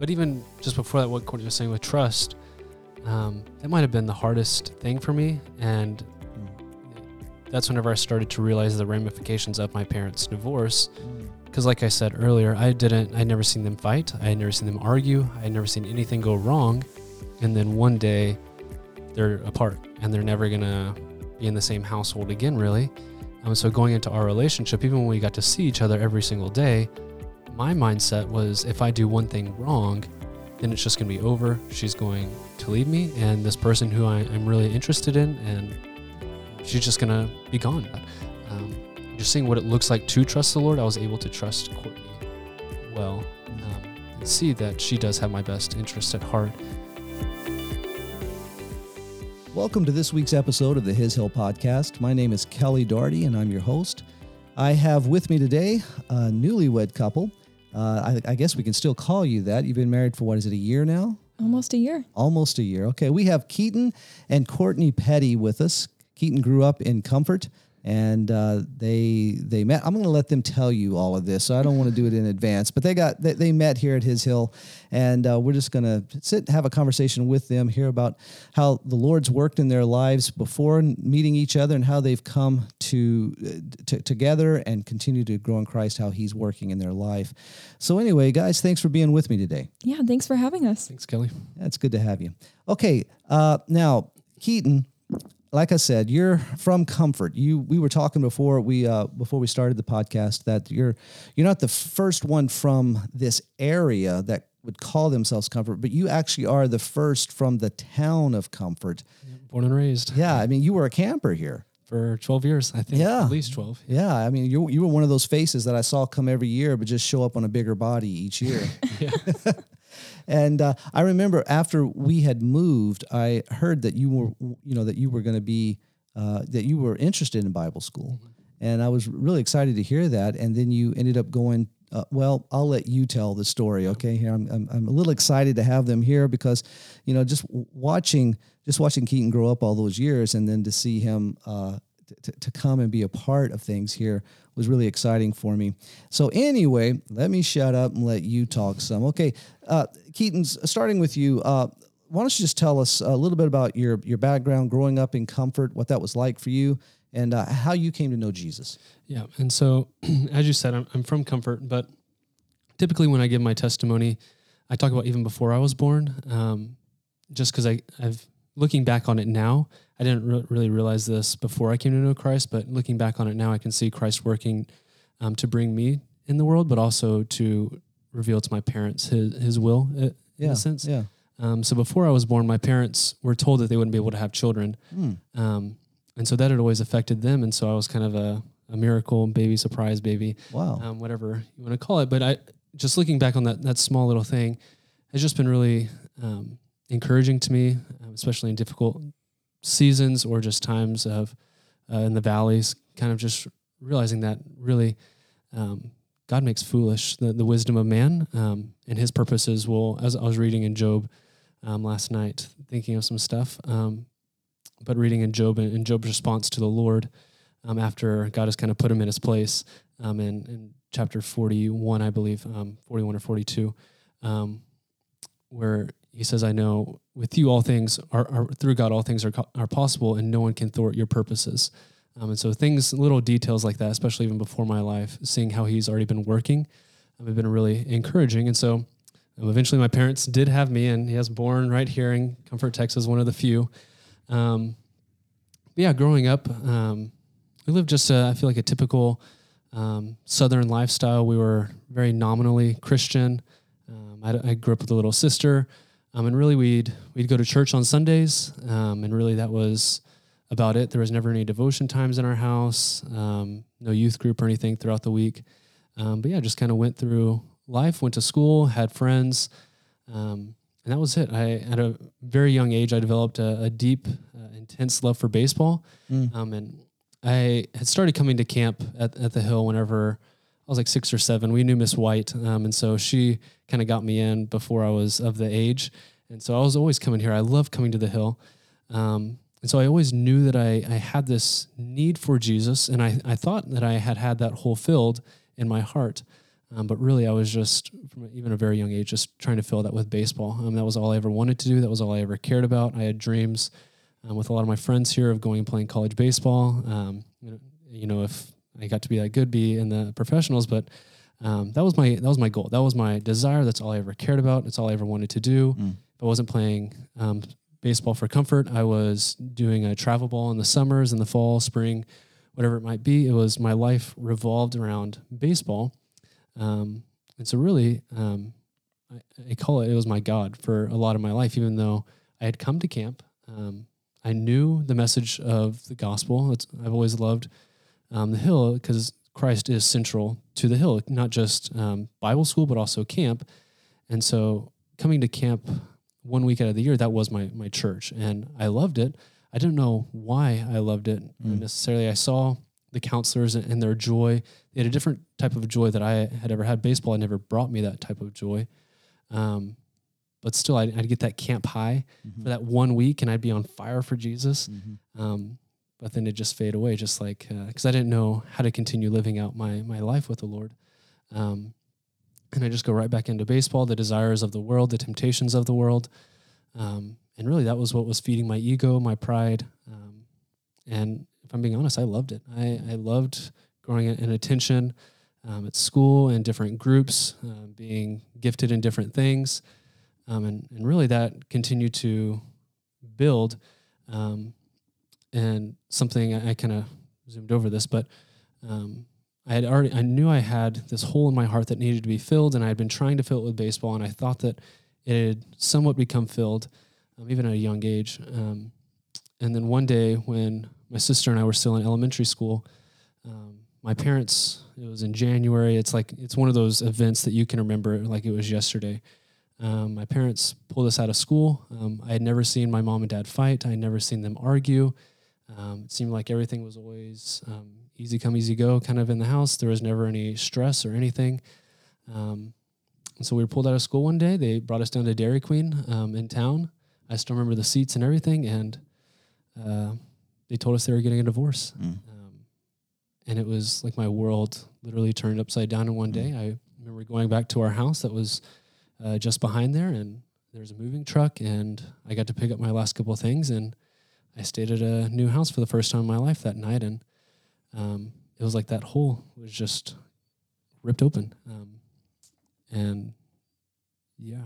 but even just before that, what Courtney was saying with trust, um, that might have been the hardest thing for me. And that's whenever I started to realize the ramifications of my parents' divorce. Because, like I said earlier, I didn't, I'd never seen them fight. I had never seen them argue. I had never seen anything go wrong. And then one day they're apart and they're never going to be in the same household again, really. Um, so, going into our relationship, even when we got to see each other every single day, my mindset was if I do one thing wrong, then it's just going to be over. She's going to leave me, and this person who I, am really interested in, and she's just going to be gone. Um, just seeing what it looks like to trust the Lord, I was able to trust Courtney well um, and see that she does have my best interest at heart. Welcome to this week's episode of the His Hill Podcast. My name is Kelly Doherty, and I'm your host. I have with me today a newlywed couple. Uh, I, I, guess we can still call you that. You've been married for what is it, a year now? Almost a year. Almost a year. Okay. We have Keaton and Courtney Petty with us. Keaton grew up in Comfort and uh, they they met. I'm going to let them tell you all of this, so I don't want to do it in advance. But they got they, they met here at His Hill, and uh, we're just going to sit have a conversation with them, hear about how the Lord's worked in their lives before meeting each other, and how they've come to, uh, to together and continue to grow in Christ. How He's working in their life. So anyway, guys, thanks for being with me today. Yeah, thanks for having us. Thanks, Kelly. That's good to have you. Okay, uh, now Keaton like I said, you're from Comfort. You we were talking before we uh, before we started the podcast that you're you're not the first one from this area that would call themselves Comfort, but you actually are the first from the town of Comfort. Born and raised. Yeah, I mean you were a camper here for 12 years, I think. Yeah. At least 12. Yeah. I mean, you, you were one of those faces that I saw come every year, but just show up on a bigger body each year. yeah. And uh, I remember after we had moved, I heard that you were, you know, that you were going to be, uh, that you were interested in Bible school. Mm-hmm. And I was really excited to hear that. And then you ended up going, uh, well, I'll let you tell the story. Okay. Here, I'm, I'm, I'm, a little excited to have them here because, you know, just watching, just watching Keaton grow up all those years and then to see him, uh, to, to come and be a part of things here was really exciting for me. So anyway, let me shut up and let you talk some. Okay, uh, Keaton, starting with you. Uh, why don't you just tell us a little bit about your your background, growing up in comfort, what that was like for you, and uh, how you came to know Jesus? Yeah, and so as you said, I'm, I'm from comfort, but typically when I give my testimony, I talk about even before I was born, um, just because I've looking back on it now, I didn't re- really realize this before I came to know Christ, but looking back on it now, I can see Christ working um, to bring me in the world, but also to reveal to my parents His His will in yeah, a sense. Yeah. Um, so before I was born, my parents were told that they wouldn't be able to have children, mm. um, and so that had always affected them. And so I was kind of a, a miracle baby, surprise baby, wow, um, whatever you want to call it. But I just looking back on that that small little thing has just been really um, encouraging to me, um, especially in difficult seasons or just times of uh, in the valleys, kind of just realizing that really um, God makes foolish the, the wisdom of man, um, and His purposes will. As I was reading in Job um, last night, thinking of some stuff, um, but reading in Job and, Job's response to the Lord um, after God has kind of put him in his place um, in, in chapter forty-one, I believe, forty-one or forty-two, where he says, I know with you all things are, are through God, all things are, are possible and no one can thwart your purposes. Um, and so things, little details like that, especially even before my life, seeing how he's already been working, um, have been really encouraging. And so um, eventually my parents did have me and he was born right here in Comfort, Texas, one of the few. Um, yeah, growing up, um, we lived just, a, I feel like a typical um, Southern lifestyle. We were very nominally Christian. I, I grew up with a little sister. Um, and really, we'd we'd go to church on Sundays, um, and really that was about it. There was never any devotion times in our house, um, no youth group or anything throughout the week. Um, but yeah, just kind of went through life, went to school, had friends, um, and that was it. I at a very young age, I developed a, a deep, uh, intense love for baseball, mm. Um, and I had started coming to camp at, at the Hill whenever was like six or seven. We knew Miss White, um, and so she kind of got me in before I was of the age, and so I was always coming here. I love coming to the hill, um, and so I always knew that I, I had this need for Jesus, and I, I thought that I had had that hole filled in my heart. Um, but really, I was just from even a very young age, just trying to fill that with baseball. Um, that was all I ever wanted to do. That was all I ever cared about. I had dreams um, with a lot of my friends here of going and playing college baseball. Um, you know, if I got to be that good, be in the professionals. But um, that was my that was my goal. That was my desire. That's all I ever cared about. It's all I ever wanted to do. Mm. I wasn't playing um, baseball for comfort, I was doing a travel ball in the summers, in the fall, spring, whatever it might be. It was my life revolved around baseball. Um, and so, really, um, I, I, call it, it was my God for a lot of my life, even though I had come to camp. Um, I knew the message of the gospel. It's, I've always loved um, the hill because Christ is central to the hill, not just um, Bible school, but also camp. And so, coming to camp one week out of the year, that was my, my church. And I loved it. I didn't know why I loved it mm. necessarily. I saw the counselors and their joy. They had a different type of joy that I had ever had. Baseball had never brought me that type of joy. Um, but still, I'd, I'd, get that camp high mm-hmm. for that one week and I'd be on fire for Jesus. Mm-hmm. Um, but then it just fade away, just like, because uh, I didn't know how to continue living out my, my life with the Lord. Um, and I just go right back into baseball, the desires of the world, the temptations of the world. Um, and really, that was what was feeding my ego, my pride. Um, and if I'm being honest, I loved it. I, I loved growing in attention um, at school and different groups, uh, being gifted in different things. Um, and, and really that continued to build. Um, and something I, I kind of zoomed over this, but um, I had already, I knew I had this hole in my heart that needed to be filled, and I had been trying to fill it with baseball, and I thought that it had somewhat become filled, um, even at a young age. Um, and then one day when my sister and I were still in elementary school. Um, my parents, it was in January. It's like, it's one of those events that you can remember like it was yesterday. Um, my parents pulled us out of school. Um, I had never seen my mom and dad fight. I had never seen them argue. Um, it seemed like everything was always um, easy come, easy go kind of in the house. There was never any stress or anything. Um, and so we were pulled out of school one day. They brought us down to Dairy Queen in town. I still remember the seats and everything. And uh, they told us they were getting a divorce. Mm. Um, and it was like my world literally turned upside down in one mm. day. I remember going back to our house that was uh, just behind there, and there's a moving truck, and I got to pick up my last couple of things, and I stayed at a new house for the first time in my life that night, and um, it was like that hole was just ripped open, um, and yeah,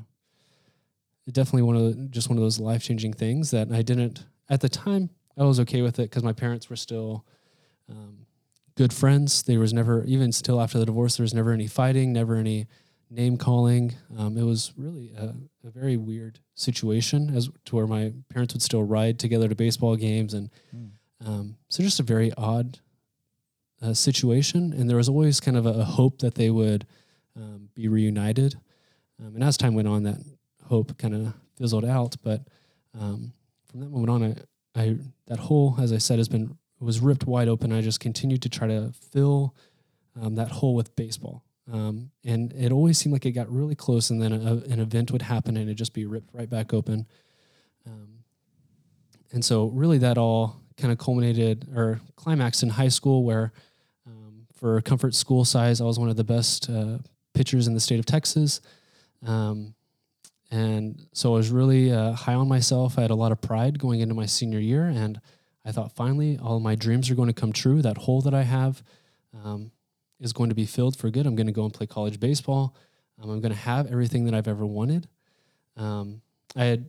definitely one of the, just one of those life changing things that I didn't at the time I was okay with it because my parents were still um, good friends. There was never, even still after the divorce, there was never any fighting, never any name calling. Um, it was really a, a, very weird situation as to where my parents would still ride together to baseball games, and mm. um, so just a very odd uh, situation. And there was always kind of a, a hope that they would um, be reunited. Um, and as time went on, that hope kind of fizzled out. But um, from that moment on, I, I that hole, as I said, has been was ripped wide open. I just continued to try to fill um, that hole with baseball, um, and it always seemed like it got really close, and then a, an event would happen, and it'd just be ripped right back open. Um, and so, really, that all kind of culminated or climaxed in high school, where um, for comfort school size, I was one of the best uh, pitchers in the state of Texas. Um, and so I was really uh, high on myself. I had a lot of pride going into my senior year. And I thought, finally, all my dreams are going to come true. That hole that I have um, is going to be filled for good. I'm going to go and play college baseball. Um, I'm going to have everything that I've ever wanted. Um, I had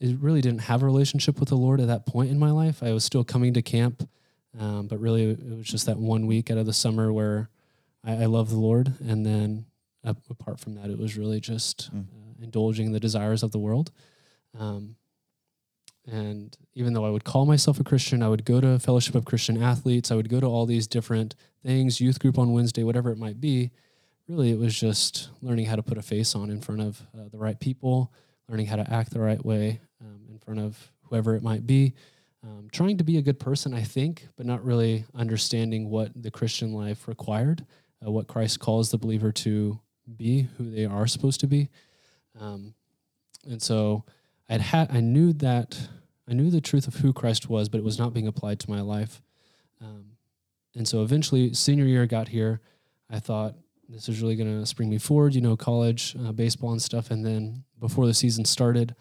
it really didn't have a relationship with the Lord at that point in my life. I was still coming to camp, um, but really it was just that one week out of the summer where I, I love the Lord, and then uh, apart from that, it was really just mm. uh, indulging the desires of the world. Um, and even though I would call myself a Christian, I would go to Fellowship of Christian Athletes, I would go to all these different things, youth group on Wednesday, whatever it might be. Really, it was just learning how to put a face on in front of uh, the right people, learning how to act the right way um, in front of whoever it might be. Um, trying to be a good person, I think, but not really understanding what the Christian life required, uh, what Christ calls the believer to be, who they are supposed to be. Um, and so I'd had, I knew that, I knew the truth of who Christ was, but it was not being applied to my life. Um, and so eventually, senior year got here. I thought, this is really going to spring me forward, you know, college, uh, baseball and stuff. And then before the season started,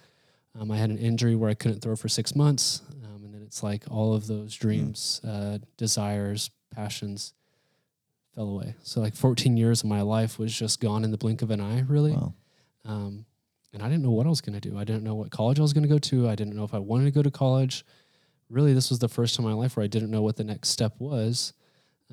um, I had an injury where I couldn't throw for six months. Um, and then it's like all of those dreams, uh, desires, passions fell away. So like 14 years of my life was just gone in the blink of an eye, really. Wow. Um, and I didn't know what I was going to do. I didn't know what college I was going to go to. I didn't know if I wanted to go to college. Really, this was the first time in my life where I didn't know what the next step was.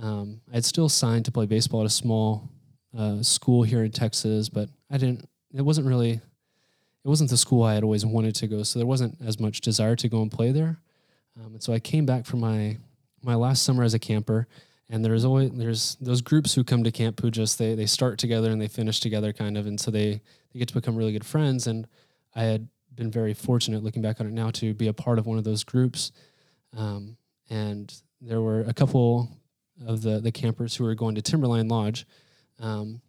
Um, I had still signed to play baseball at a small uh, school here in Texas, but I didn't. It wasn't really. It wasn't the school I had always wanted to go, so there wasn't as much desire to go and play there. Um, and so I came back from my my last summer as a camper, and there's always there's those groups who come to camp who just they they start together and they finish together kind of, and so they they get to become really good friends. And I had been very fortunate, looking back on it now, to be a part of one of those groups. Um, and there were a couple of the the campers who were going to Timberline Lodge, um,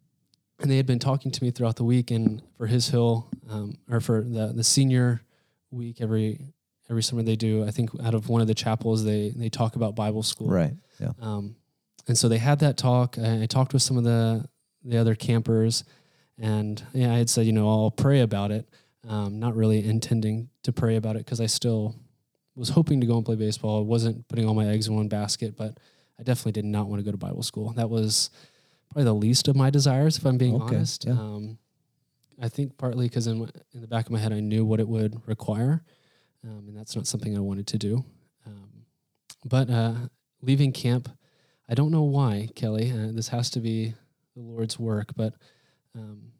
and they had been talking to me throughout the week. And for His Hill, um, or for the the senior week every every summer they do, I think out of one of the chapels they they talk about Bible school. Right. Yeah. Um, and so they had that talk. I, I talked with some of the the other campers, and yeah, I had said, you know, I'll pray about it. Um, not really intending to pray about it because I still was hoping to go and play baseball. I wasn't putting all my eggs in one basket, but I definitely did not want to go to Bible school. That was probably the least of my desires, if I'm being Okay, honest. yeah. Um, I think partly because in, in the back of my head, I knew what it would require, um, and that's not something I wanted to do. Um, but uh, leaving camp, I don't know why, Kelly. Uh, this has to be the Lord's work, but um,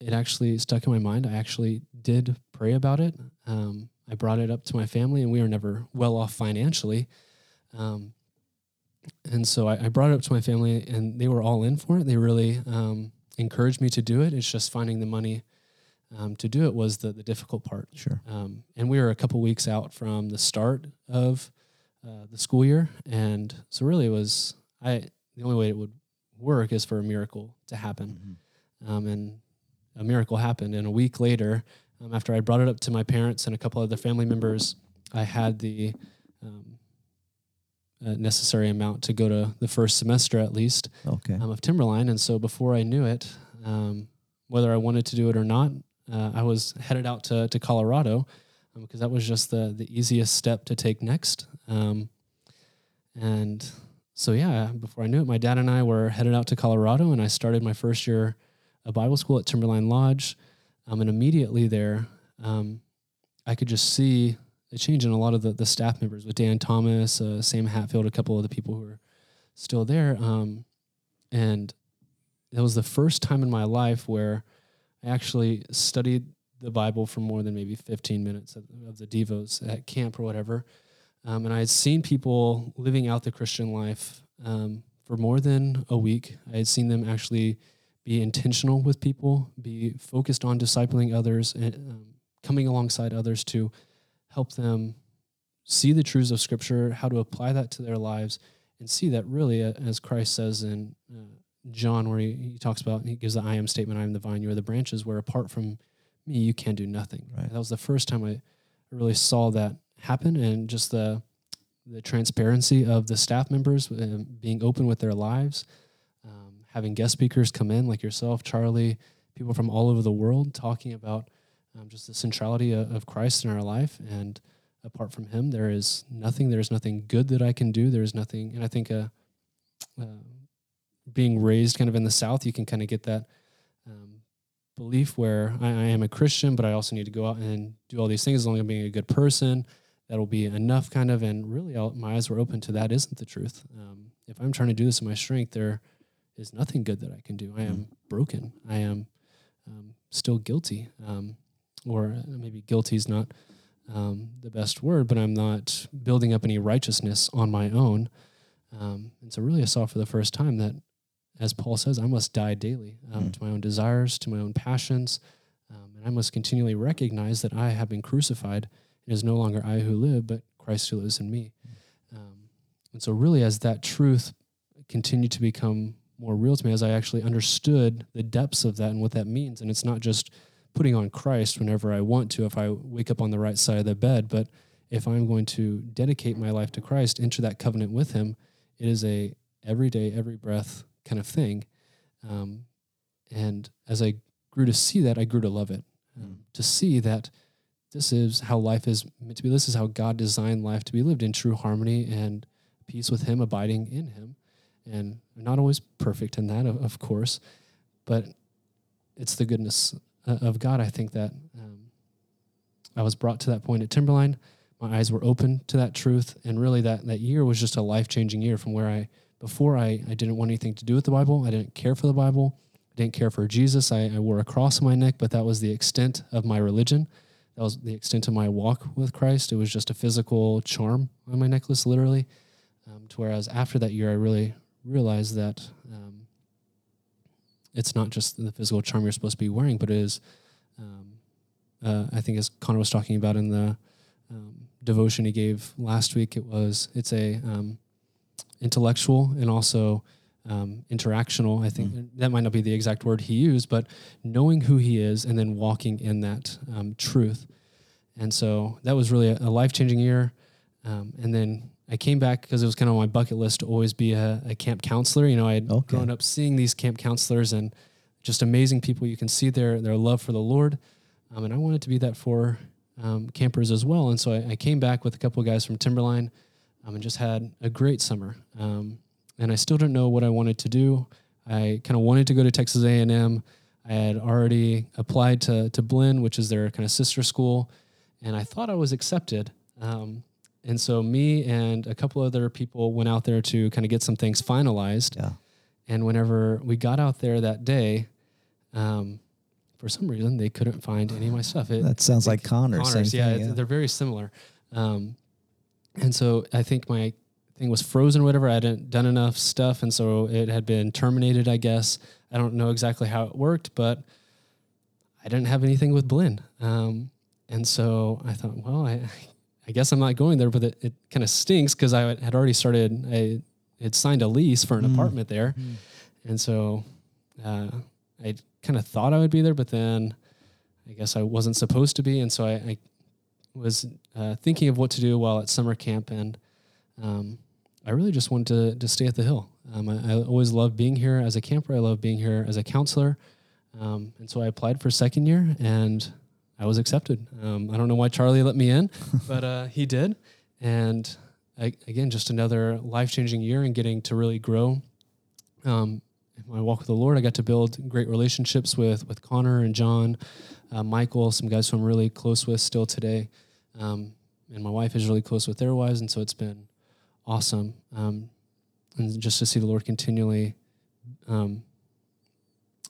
it actually stuck in my mind. I actually did pray about it. Um, I brought it up to my family, and we were never well off financially. Um, and so I, I brought it up to my family, and they were all in for it. They really um, encouraged me to do it. It's just finding the money um, to do it was the, the difficult part. Sure. Um, and we were a couple weeks out from the start of uh, the school year, and so really it was I. The only way it would work is for a miracle to happen, um, and a miracle happened. And a week later, um, after I brought it up to my parents and a couple other family members, I had the um, necessary amount to go to the first semester at least Okay. um, of Timberline. And so before I knew it, um, whether I wanted to do it or not, uh, I was headed out to, to Colorado um, because that was just the, the easiest step to take next. Um, and so, yeah, before I knew it, my dad and I were headed out to Colorado and I started my first year of Bible school at Timberline Lodge. Um, and immediately there, um, I could just see a change in a lot of the, the staff members with Dan Thomas, uh, Sam Hatfield, a couple of the people who are still there. Um, and it was the first time in my life where I actually studied the Bible for more than maybe 15 minutes of, of the Devos at camp or whatever. Um, and I had seen people living out the Christian life um, for more than a week. I had seen them actually be intentional with people, be focused on discipling others, and um, coming alongside others to help them see the truths of Scripture, how to apply that to their lives, and see that really, uh, as Christ says in uh, John, where he, he talks about, he gives the I am statement, I am the vine, you are the branches, where apart from me, you can do nothing. Right. That was the first time I really saw that happen, and just the the transparency of the staff members uh, being open with their lives, um, having guest speakers come in like yourself, Charlie, people from all over the world talking about um, just the centrality of, of Christ in our life. And apart from Him, there is nothing. There is nothing good that I can do. There is nothing. And I think uh, uh, being raised kind of in the South, you can kind of get that um, belief where I, I am a Christian, but I also need to go out and do all these things as long as I'm being a good person. That'll be enough, kind of. And really, all, my eyes were open to that. Isn't the truth? Um, if I'm trying to do this in my strength, there is nothing good that I can do. I am broken. I am um, still guilty, um, or maybe guilty is not um, the best word, but I'm not building up any righteousness on my own. Um, and so, really, I saw for the first time that, as Paul says, I must die daily um, Mm. to my own desires, to my own passions, um, and I must continually recognize that I have been crucified. It is no longer I who live, but Christ who lives in me. Um, and so, really, as that truth continued to become more real to me, as I actually understood the depths of that and what that means, and it's not just putting on Christ whenever I want to, if I wake up on the right side of the bed, but if I'm going to dedicate my life to Christ, enter that covenant with Him, it is a everyday, every breath kind of thing. Um, and as I grew to see that, I grew to love it. Um, to see that this is how life is meant to be. This is how God designed life to be lived in true harmony and peace with Him, abiding in Him. And I'm not always perfect in that, of, of course, but it's the goodness uh, of God. I think that um, I was brought to that point at Timberline. My eyes were open to that truth, and really that that year was just a life changing year from where I before I, I didn't want anything to do with the Bible. I didn't care for the Bible. I didn't care for Jesus. I, I wore a cross on my neck, but that was the extent of my religion. That was the extent of my walk with Christ. It was just a physical charm on my necklace, literally. Um, to whereas after that year, I really realized that it's not just the physical charm you're supposed to be wearing, but it is, um, uh, I think, as Connor was talking about in the um, devotion he gave last week, it was it's a um, intellectual and also um, interactional. I think mm. that might not be the exact word he used, but knowing who he is and then walking in that um, truth. And so that was really a, a life changing year. Um, and then I came back because it was kind of on my bucket list to always be a, a camp counselor. You know, I had okay. grown up seeing these camp counselors and just amazing people. You can see their their love for the Lord, um, and I wanted to be that for um, campers as well. And so I, I, came back with a couple of guys from Timberline, um, and just had a great summer. Um, and I still don't know what I wanted to do. I kind of wanted to go to Texas A and M. I had already applied to to Blinn, which is their kind of sister school, and I thought I was accepted. Um, and so me and a couple other people went out there to kind of get some things finalized. Yeah. And whenever we got out there that day, um, for some reason they couldn't find any of my stuff. It, that sounds like Connors. Connors, yeah, thing, yeah, they're very similar. Um, and so I think my thing was frozen or whatever. I hadn't done enough stuff, and so it had been terminated. I guess I don't know exactly how it worked, but I didn't have anything with Blinn. Um, and so I thought, well, I, I guess I'm not going there, but it, it kind of stinks because I had already started, I had signed a lease for an mm. apartment there. Mm. And so uh, I kind of thought I would be there, but then I guess I wasn't supposed to be. And so I, I was uh, thinking of what to do while at summer camp. And um, I really just wanted to, to stay at the hill. Um, I, I, always loved being here as a camper. I love being here as a counselor. Um, and so I applied for second year and I was accepted. Um, I don't know why Charlie let me in, but uh, he did. And I, again, just another life changing year and getting to really grow. Um, in my walk with the Lord, I got to build great relationships with with Connor and John, uh, Michael, some guys who I'm really close with still today, um, and my wife is really close with their wives, and so it's been awesome. Um, and just to see the Lord continually um,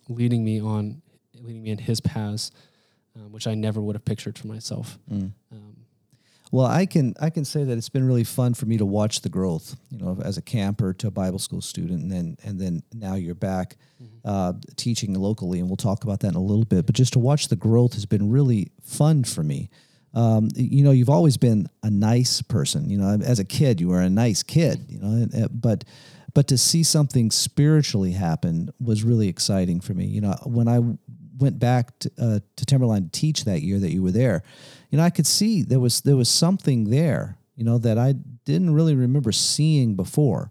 leading me on, leading me in His paths um, which I never would have pictured for myself. Mm. Um, well, I can I can say that it's been really fun for me to watch the growth. You know, as a camper to a Bible school student, and then and then now you're back mm-hmm. uh, teaching locally, and we'll talk about that in a little bit. But just to watch the growth has been really fun for me. Um, you know, you've always been a nice person. You know, as a kid, you were a nice kid. You know, but but to see something spiritually happen was really exciting for me. You know, when I went back to, uh, to Timberline to teach that year that you were there, you know, I could see there was there was something there, you know, that I didn't really remember seeing before.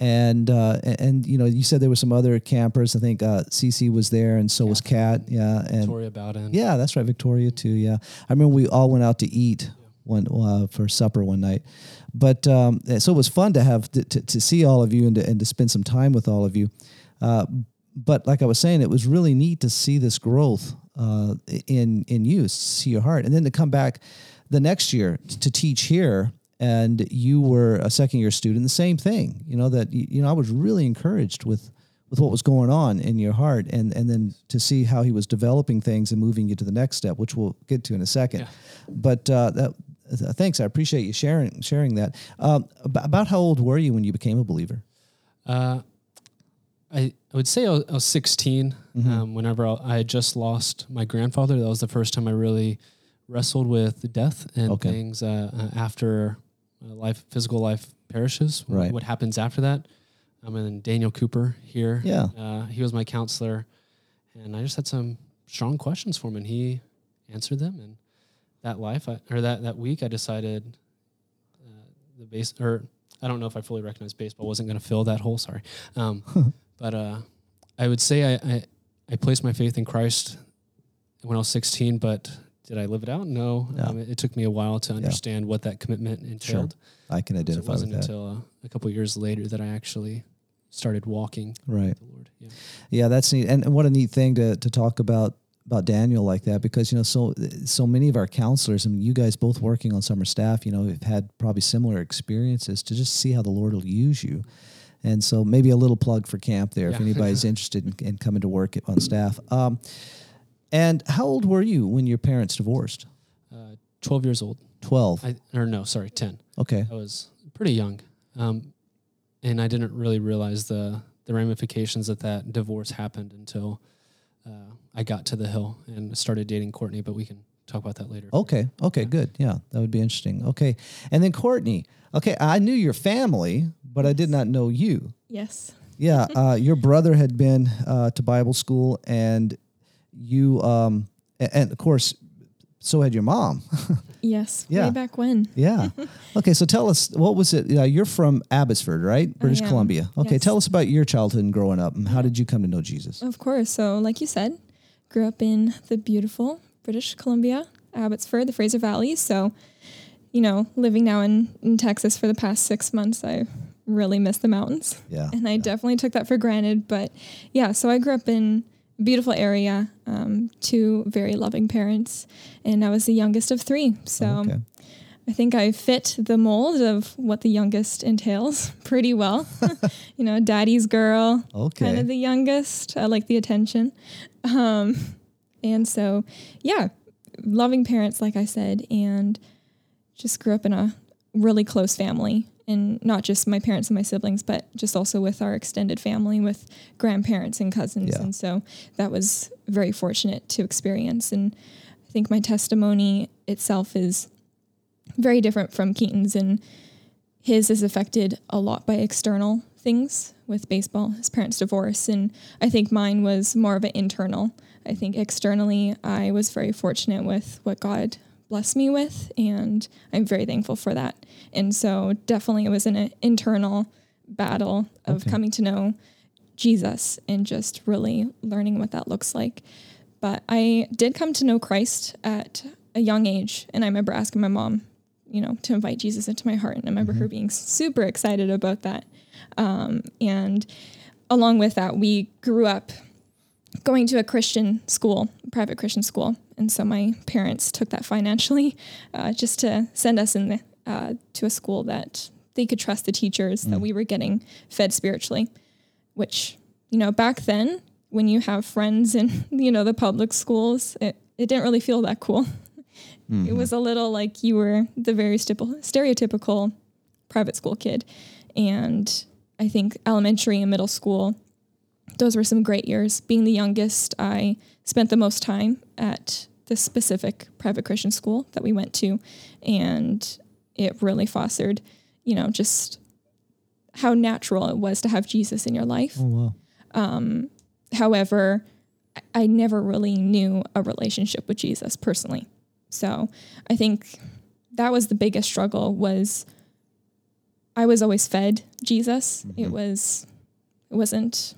And uh, and you know, you said there were some other campers. I think uh, Cece was there, and so was Kat. Yeah, and Victoria Bowden. Yeah, that's right, Victoria too. Yeah, I remember we all went out to eat one uh, for supper one night. But um, so it was fun to have to, to, to, see all of you and to, and to spend some time with all of you. Uh, but like I was saying, it was really neat to see this growth uh, in in you, see your heart, and then to come back the next year to teach here, and you were a second year student. The same thing, you know that you know I was really encouraged with with what was going on in your heart, and and then to see how he was developing things and moving you to the next step, which we'll get to in a second. Yeah. But uh, that. Uh, thanks, I appreciate you sharing sharing that. Um, about how old were you when you became a believer? Uh, I, I would say I was, I was 16 mm-hmm. um, whenever I, I, had just lost my grandfather. That was the first time I really wrestled with death and okay. things uh, uh, after life, physical life perishes. Right. What happens after that? Um, and then Daniel Cooper here. Yeah. Uh, he was my counselor. And I just had some strong questions for him, and he answered them. And that life, I, or that, that week, I decided uh, the base, or I don't know if I fully recognized baseball wasn't going to fill that hole. Sorry. Um, But uh, I would say I, I, I placed my faith in Christ when I was 16, but did I live it out? No. No. Um, it, it took me a while to understand what that commitment entailed. I can identify. So it wasn't that. until uh, a couple years later that I actually started walking right. with the Lord. Yeah. Yeah, that's neat, and, and what a neat thing to to talk about about Daniel like that because you know so so many of our counselors and you guys both working on summer staff, you know, have had probably similar experiences to just see how the Lord will use you. And so maybe a little plug for camp there if anybody's interested in, in coming to work on staff. Um, and how old were you when your parents divorced? Uh, 12 years old. Twelve. I, or no, sorry, 10. Okay. I was pretty young. Um, and I didn't really realize the, the ramifications that that divorce happened until uh, I got to the hill and started dating Courtney, but we can talk about that later. Okay. Okay. Good. Yeah, that would be interesting. Okay. And then Courtney. Okay, I knew your family, but I did not know you. Yes. Yeah, uh, your brother had been uh, to Bible school, and you, um, and of course, so had your mom. Yes. Yeah. Way back when. yeah. Okay, so tell us what was it? Yeah, you're from Abbotsford, right? British Columbia. Okay, yes. tell us about your childhood and growing up, and how did you come to know Jesus? Of course. So, like you said, grew up in the beautiful British Columbia, Abbotsford, the Fraser Valley. So, you know, living now in, in Texas for the past six months, I really miss the mountains. Yeah. And I definitely took that for granted. But yeah, so I grew up in a beautiful area, um, two very loving parents, and I was the youngest of three. So Okay. I think I fit the mold of what the youngest entails pretty well. you know, daddy's girl, Okay. kind of the youngest. I like the attention. Um, and so, yeah, loving parents, like I said, and just grew up in a really close family. And not just my parents and my siblings, but just also with our extended family, with grandparents and cousins. Yeah. And so that was very fortunate to experience. And I think my testimony itself is very different from Keaton's, and his is affected a lot by external things with baseball, his parents' divorce, and I think mine was more of an internal. I think externally, I was very fortunate with what God blessed me with, and I'm very thankful for that. And so, definitely, it was an internal battle of Okay. coming to know Jesus and just really learning what that looks like. But I did come to know Christ at a young age, and I remember asking my mom, you know, to invite Jesus into my heart, and I remember her being super excited about that. Um, and along with that, we grew up going to a Christian school, private Christian school, and so my parents took that financially uh, just to send us in the, uh, to a school that they could trust the teachers that we were getting fed spiritually, which you know back then when you have friends in you know the public schools, it it didn't really feel that cool. It was a little like you were the very stereotypical private school kid. And I think elementary and middle school, those were some great years. Being the youngest, I spent the most time at the specific private Christian school that we went to. And it really fostered, you know, just how natural it was to have Jesus in your life. Oh wow. Um, however, I- I never really knew a relationship with Jesus personally. So I think that was the biggest struggle was I was always fed Jesus. It mm-hmm. was it wasn't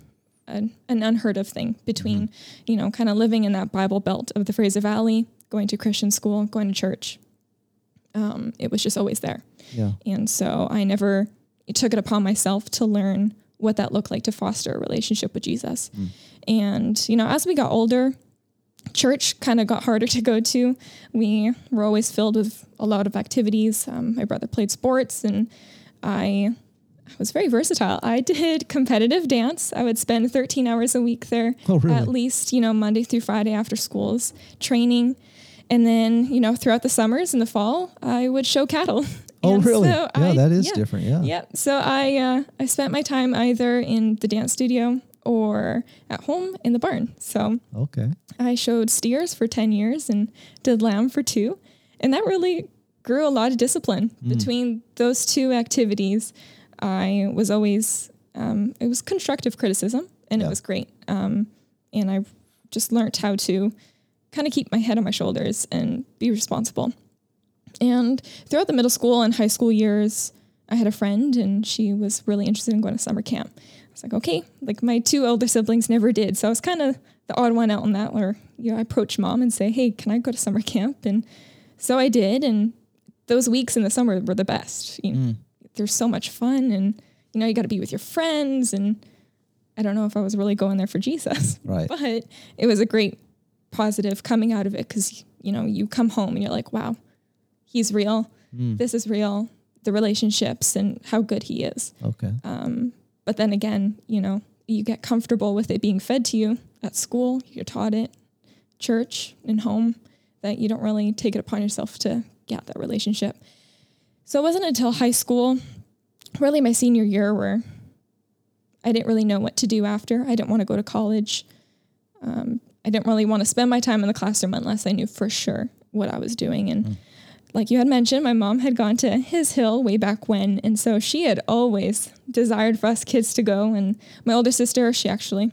an, an unheard of thing between, you know, kind of living in that Bible belt of the Fraser Valley, going to Christian school, going to church. Um, it was just always there. Yeah. And so I never took it upon myself to learn what that looked like to foster a relationship with Jesus. And, you know, as we got older, church kind of got harder to go to. We were always filled with a lot of activities. Um, my brother played sports and I was very versatile. I did competitive dance. I would spend 13 hours a week there, Oh, really? at least, you know, Monday through Friday after schools, training. And then, you know, throughout the summers and the fall, I would show cattle. Oh, really? so yeah, I- that is yeah. different. Yeah. Yep. So I uh, I spent my time either in the dance studio or at home in the barn. So Okay. I showed steers for 10 years and did lamb for two. And that really grew a lot of discipline between those two activities. I was always, um, it was constructive criticism and Yeah. it was great. Um, and I just learned how to kind of keep my head on my shoulders and be responsible. And throughout the middle school and high school years, I had a friend and she was really interested in going to summer camp. I was like, okay, like my two older siblings never did. So I was kind of the odd one out on that where, you know, I approach mom and say, hey, can I go to summer camp? And so I did. And those weeks in the summer were the best. You know, Mm. There's so much fun and, you know, you got to be with your friends. And I don't know if I was really going there for Jesus, Right. but it was a great positive coming out of it because, you know, you come home and you're like, wow, he's real. Mm. This is real. The relationships and how good he is. Okay. Um, but then again, you know, you get comfortable with it being fed to you at school, you're taught it, church and home, that you don't really take it upon yourself to get that relationship. So it wasn't until high school, really my senior year, where I didn't really know what to do after. I didn't want to go to college. Um, I didn't really want to spend my time in the classroom unless I knew for sure what I was doing. And like you had mentioned, my mom had gone to his hill way back when. And so she had always desired for us kids to go. And my older sister, she actually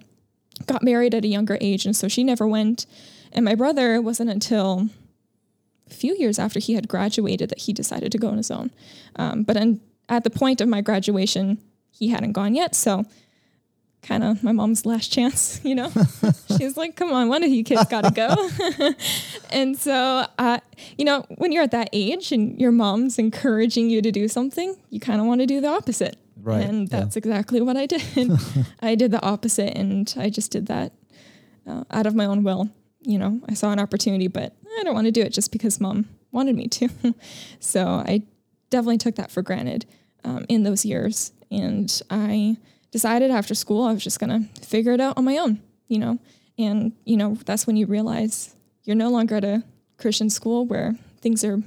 got married at a younger age. And so she never went. And my brother wasn't until a few years after he had graduated that he decided to go on his own. Um, but in, at the point of my graduation, he hadn't gone yet. So kind of my mom's last chance, you know? She's like, come on, one of you kids got to go. and so, uh, you know, when you're at that age and your mom's encouraging you to do something, you kind of want to do the opposite. Right, And yeah. that's exactly what I did. I did the opposite and I just did that uh, out of my own will. You know, I saw an opportunity, but I don't want to do it just because mom wanted me to. so I definitely took that for granted um, in those years. And I decided after school I was just going to figure it out on my own, you know. And, you know, that's when you realize you're no longer at a Christian school where things are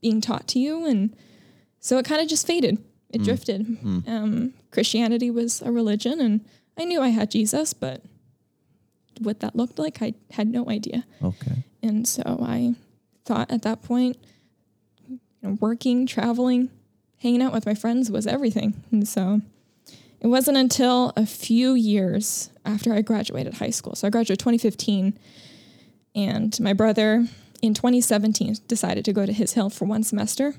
being taught to you. And so it kind of just faded, it drifted. Um, Christianity was a religion, and I knew I had Jesus, but what that looked like, I had no idea. Okay. And so I thought at that point, you know, working, traveling, hanging out with my friends was everything. And so it wasn't until a few years after I graduated high school. So I graduated 2015, and my brother in 2017 decided to go to his hill for one semester.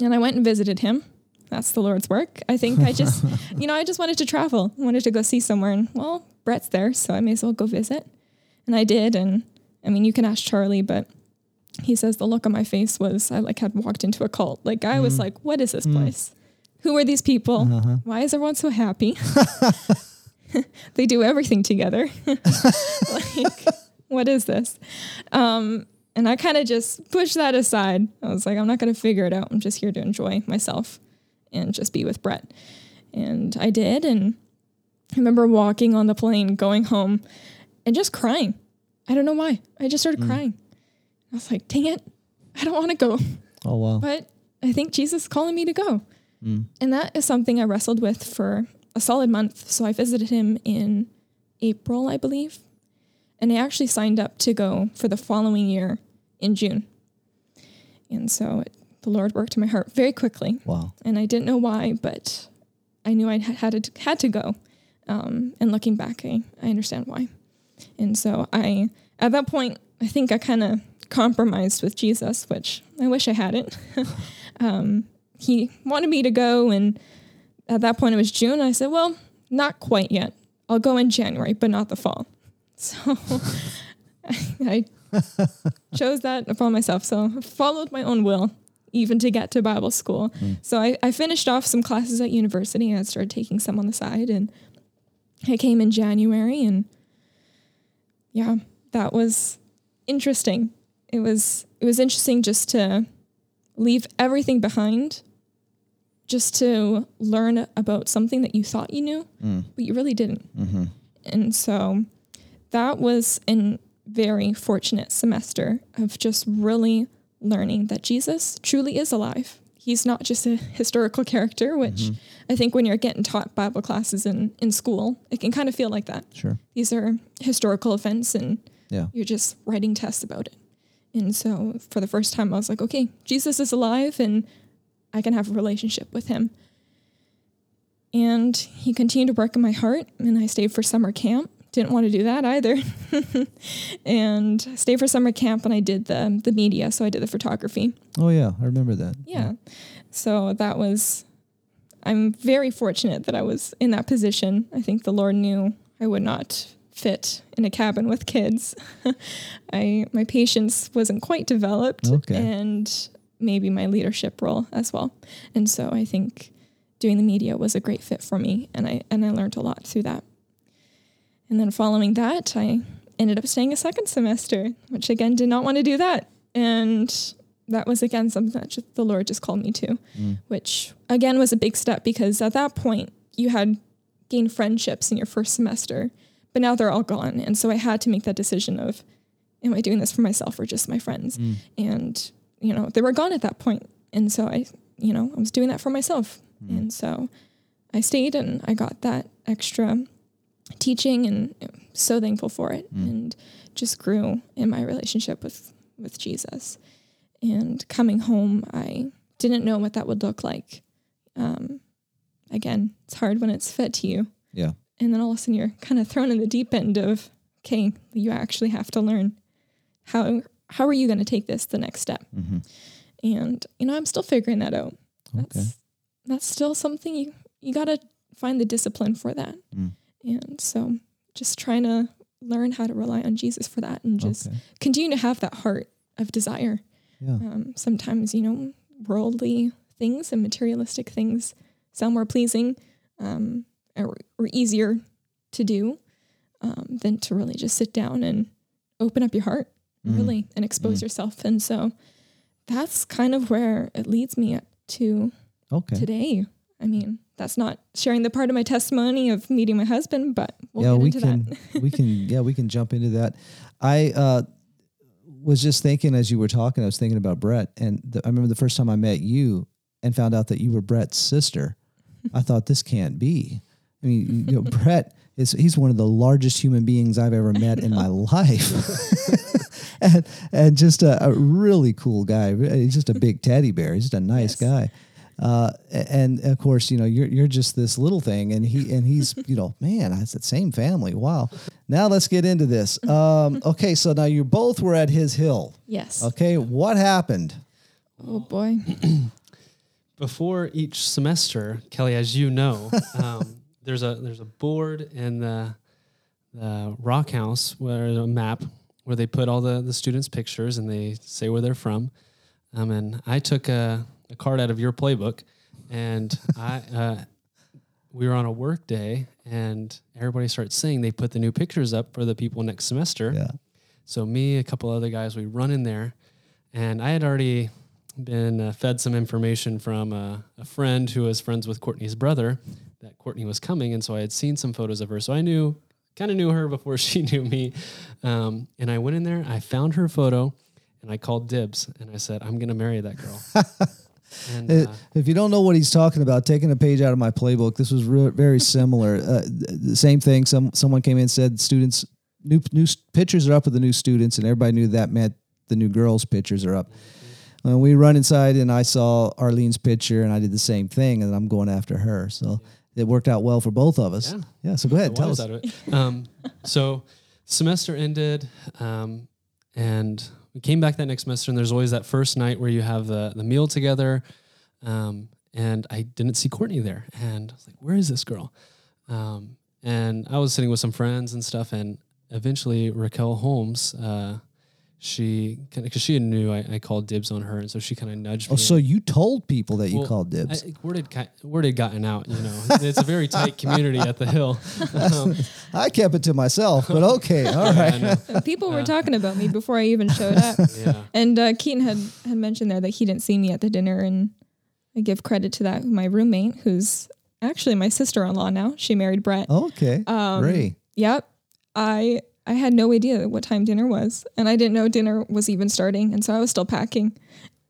And I went and visited him. That's the Lord's work. I think I just, you know, I just wanted to travel, wanted to go see somewhere. And well, Brett's there, so I may as well go visit. And I did. And I mean, you can ask Charlie, but he says the look on my face was I like had walked into a cult. Like I was mm. like, what is this mm. place? Who are these people? Uh-huh. Why is everyone so happy? they do everything together. like, what is this? Um, and I kind of just pushed that aside. I was like, I'm not going to figure it out. I'm just here to enjoy myself and just be with Brett. And I did. And I remember walking on the plane, going home, and just crying. I don't know why. I just started crying. I was like, dang it, I don't want to go. Oh wow. But I think Jesus is calling me to go. And that is something I wrestled with for a solid month. So I visited him in April, I believe. And I actually signed up to go for the following year in June. And so it, the Lord worked in my heart very quickly. Wow. And I didn't know why, but I knew I had to, had to go. Um, and looking back, I, I understand why. And so I, at that point, I think I kind of compromised with Jesus, which I wish I hadn't. um, he wanted me to go, and at that point it was June. I said, "Well, not quite yet. I'll go in January, but not the fall." So I, I chose that upon myself. So I followed my own will, even to get to Bible school. So I, I finished off some classes at university, and I started taking some on the side, and I came in January, and yeah, that was interesting. It was it was interesting just to leave everything behind just to learn about something that you thought you knew, mm. but you really didn't. Mm-hmm. And so that was a very fortunate semester of just really learning that Jesus truly is alive. He's not just a historical character, which mm-hmm. I think when you're getting taught Bible classes in, in school, it can kind of feel like that. Sure. These are historical events and Yeah. you're just writing tests about it. And so for the first time, I was like, okay, Jesus is alive and I can have a relationship with him. And he continued to work in my heart, and I stayed for summer camp. Didn't want to do that either. and stayed for summer camp, and I did the, the media. So I did the photography. Oh yeah, I remember that. Yeah. So that was I'm very fortunate that I was in that position. I think the Lord knew I would not fit in a cabin with kids. I my patience wasn't quite developed Okay. and maybe my leadership role as well. And so I think doing the media was a great fit for me and I and I learned a lot through that. And then following that, I ended up staying a second semester, which again did not want to do that. And that was again something that just, the Lord just called me to, mm. which again was a big step because at that point you had gained friendships in your first semester, but now they're all gone. And so I had to make that decision of, am I doing this for myself or just my friends? Mm. And, you know, they were gone at that point. And so I, you know, I was doing that for myself. Mm. And so I stayed and I got that extra teaching and so thankful for it and just grew in my relationship with with Jesus. And coming home, I didn't know what that would look like. Um, again, it's hard when it's fed to you. Yeah. And then all of a sudden you're kind of thrown in the deep end of, okay, you actually have to learn how how are you going to take this the next step? Mm-hmm. And you know, I'm still figuring that out. That's Okay. that's still something you you got to find the discipline for that. Mm. And so just trying to learn how to rely on Jesus for that and just Okay. continue to have that heart of desire. Yeah. Um, sometimes, you know, worldly things and materialistic things sound more pleasing um, or, or easier to do um, than to really just sit down and open up your heart, Mm. really, and expose yourself. And so that's kind of where it leads me to Okay. today. I mean, that's not sharing the part of my testimony of meeting my husband, but we'll yeah, get we can that. we can yeah, we can jump into that. I uh was just thinking as you were talking, I was thinking about Brett and the, I remember the first time I met you and found out that you were Brett's sister. I thought this can't be. I mean, you know, Brett is he's one of the largest human beings I've ever met in my life. and and just a, a really cool guy. He's just a big teddy bear. He's just a nice Yes. guy. Uh, and of course, you know, you're you're just this little thing, and he and he's, you know, man, it's the same family. Wow. Now let's get into this. Um, okay, so now you both were at his hill. yes. Okay, what happened? Oh boy. before each semester, Kelly, as you know, um, there's a there's a board in the the rock house where a map where they put all the the students' pictures and they say where they're from. Um, and I took a, a card out of your playbook, and I uh, we were on a work day, and everybody starts saying they put the new pictures up for the people next semester. Yeah. So me, a couple other guys, we run in there, and I had already been uh, fed some information from uh, a friend who was friends with Courtney's brother that Courtney was coming, and so I had seen some photos of her. So I knew, kind of knew her before she knew me. Um, and I went in there, I found her photo, and I called dibs, and I said, "I'm gonna marry that girl." and Uh, uh, If you don't know what he's talking about, taking a page out of my playbook, this was re- very similar. Uh, the same thing. Some someone came in and said, "Students, new new pictures are up with the new students," and everybody knew that meant the new girls' pictures are up. When we run inside, and I saw Arlene's picture, and I did the same thing, and I'm going after her. So it worked out well for both of us. Yeah. Yeah. So go ahead, tell us. out of it. Um, so semester ended, um, and we came back that next semester. And there's always that first night where you have the the meal together. Um, and I didn't see Courtney there, and I was like, "Where is this girl?" Um, and I was sitting with some friends and stuff, and eventually Raquel Holmes. Uh, she kind of because she knew I, I called dibs on her, and so she kind of nudged me. Oh, so you told people that you called dibs? I, word had ki- word had gotten out. You know, it's a very tight community at the hill. Um, I, kept it to myself, but okay, all right. I know. People were talking about me before I even showed up. Yeah. And uh, Keaton had, had mentioned there that he didn't see me at the dinner, and I give credit to that. My roommate, who's actually my sister in law now, she married Brett. Okay, Um, Ray. Yep, I I had no idea what time dinner was, and I didn't know dinner was even starting, and so I was still packing.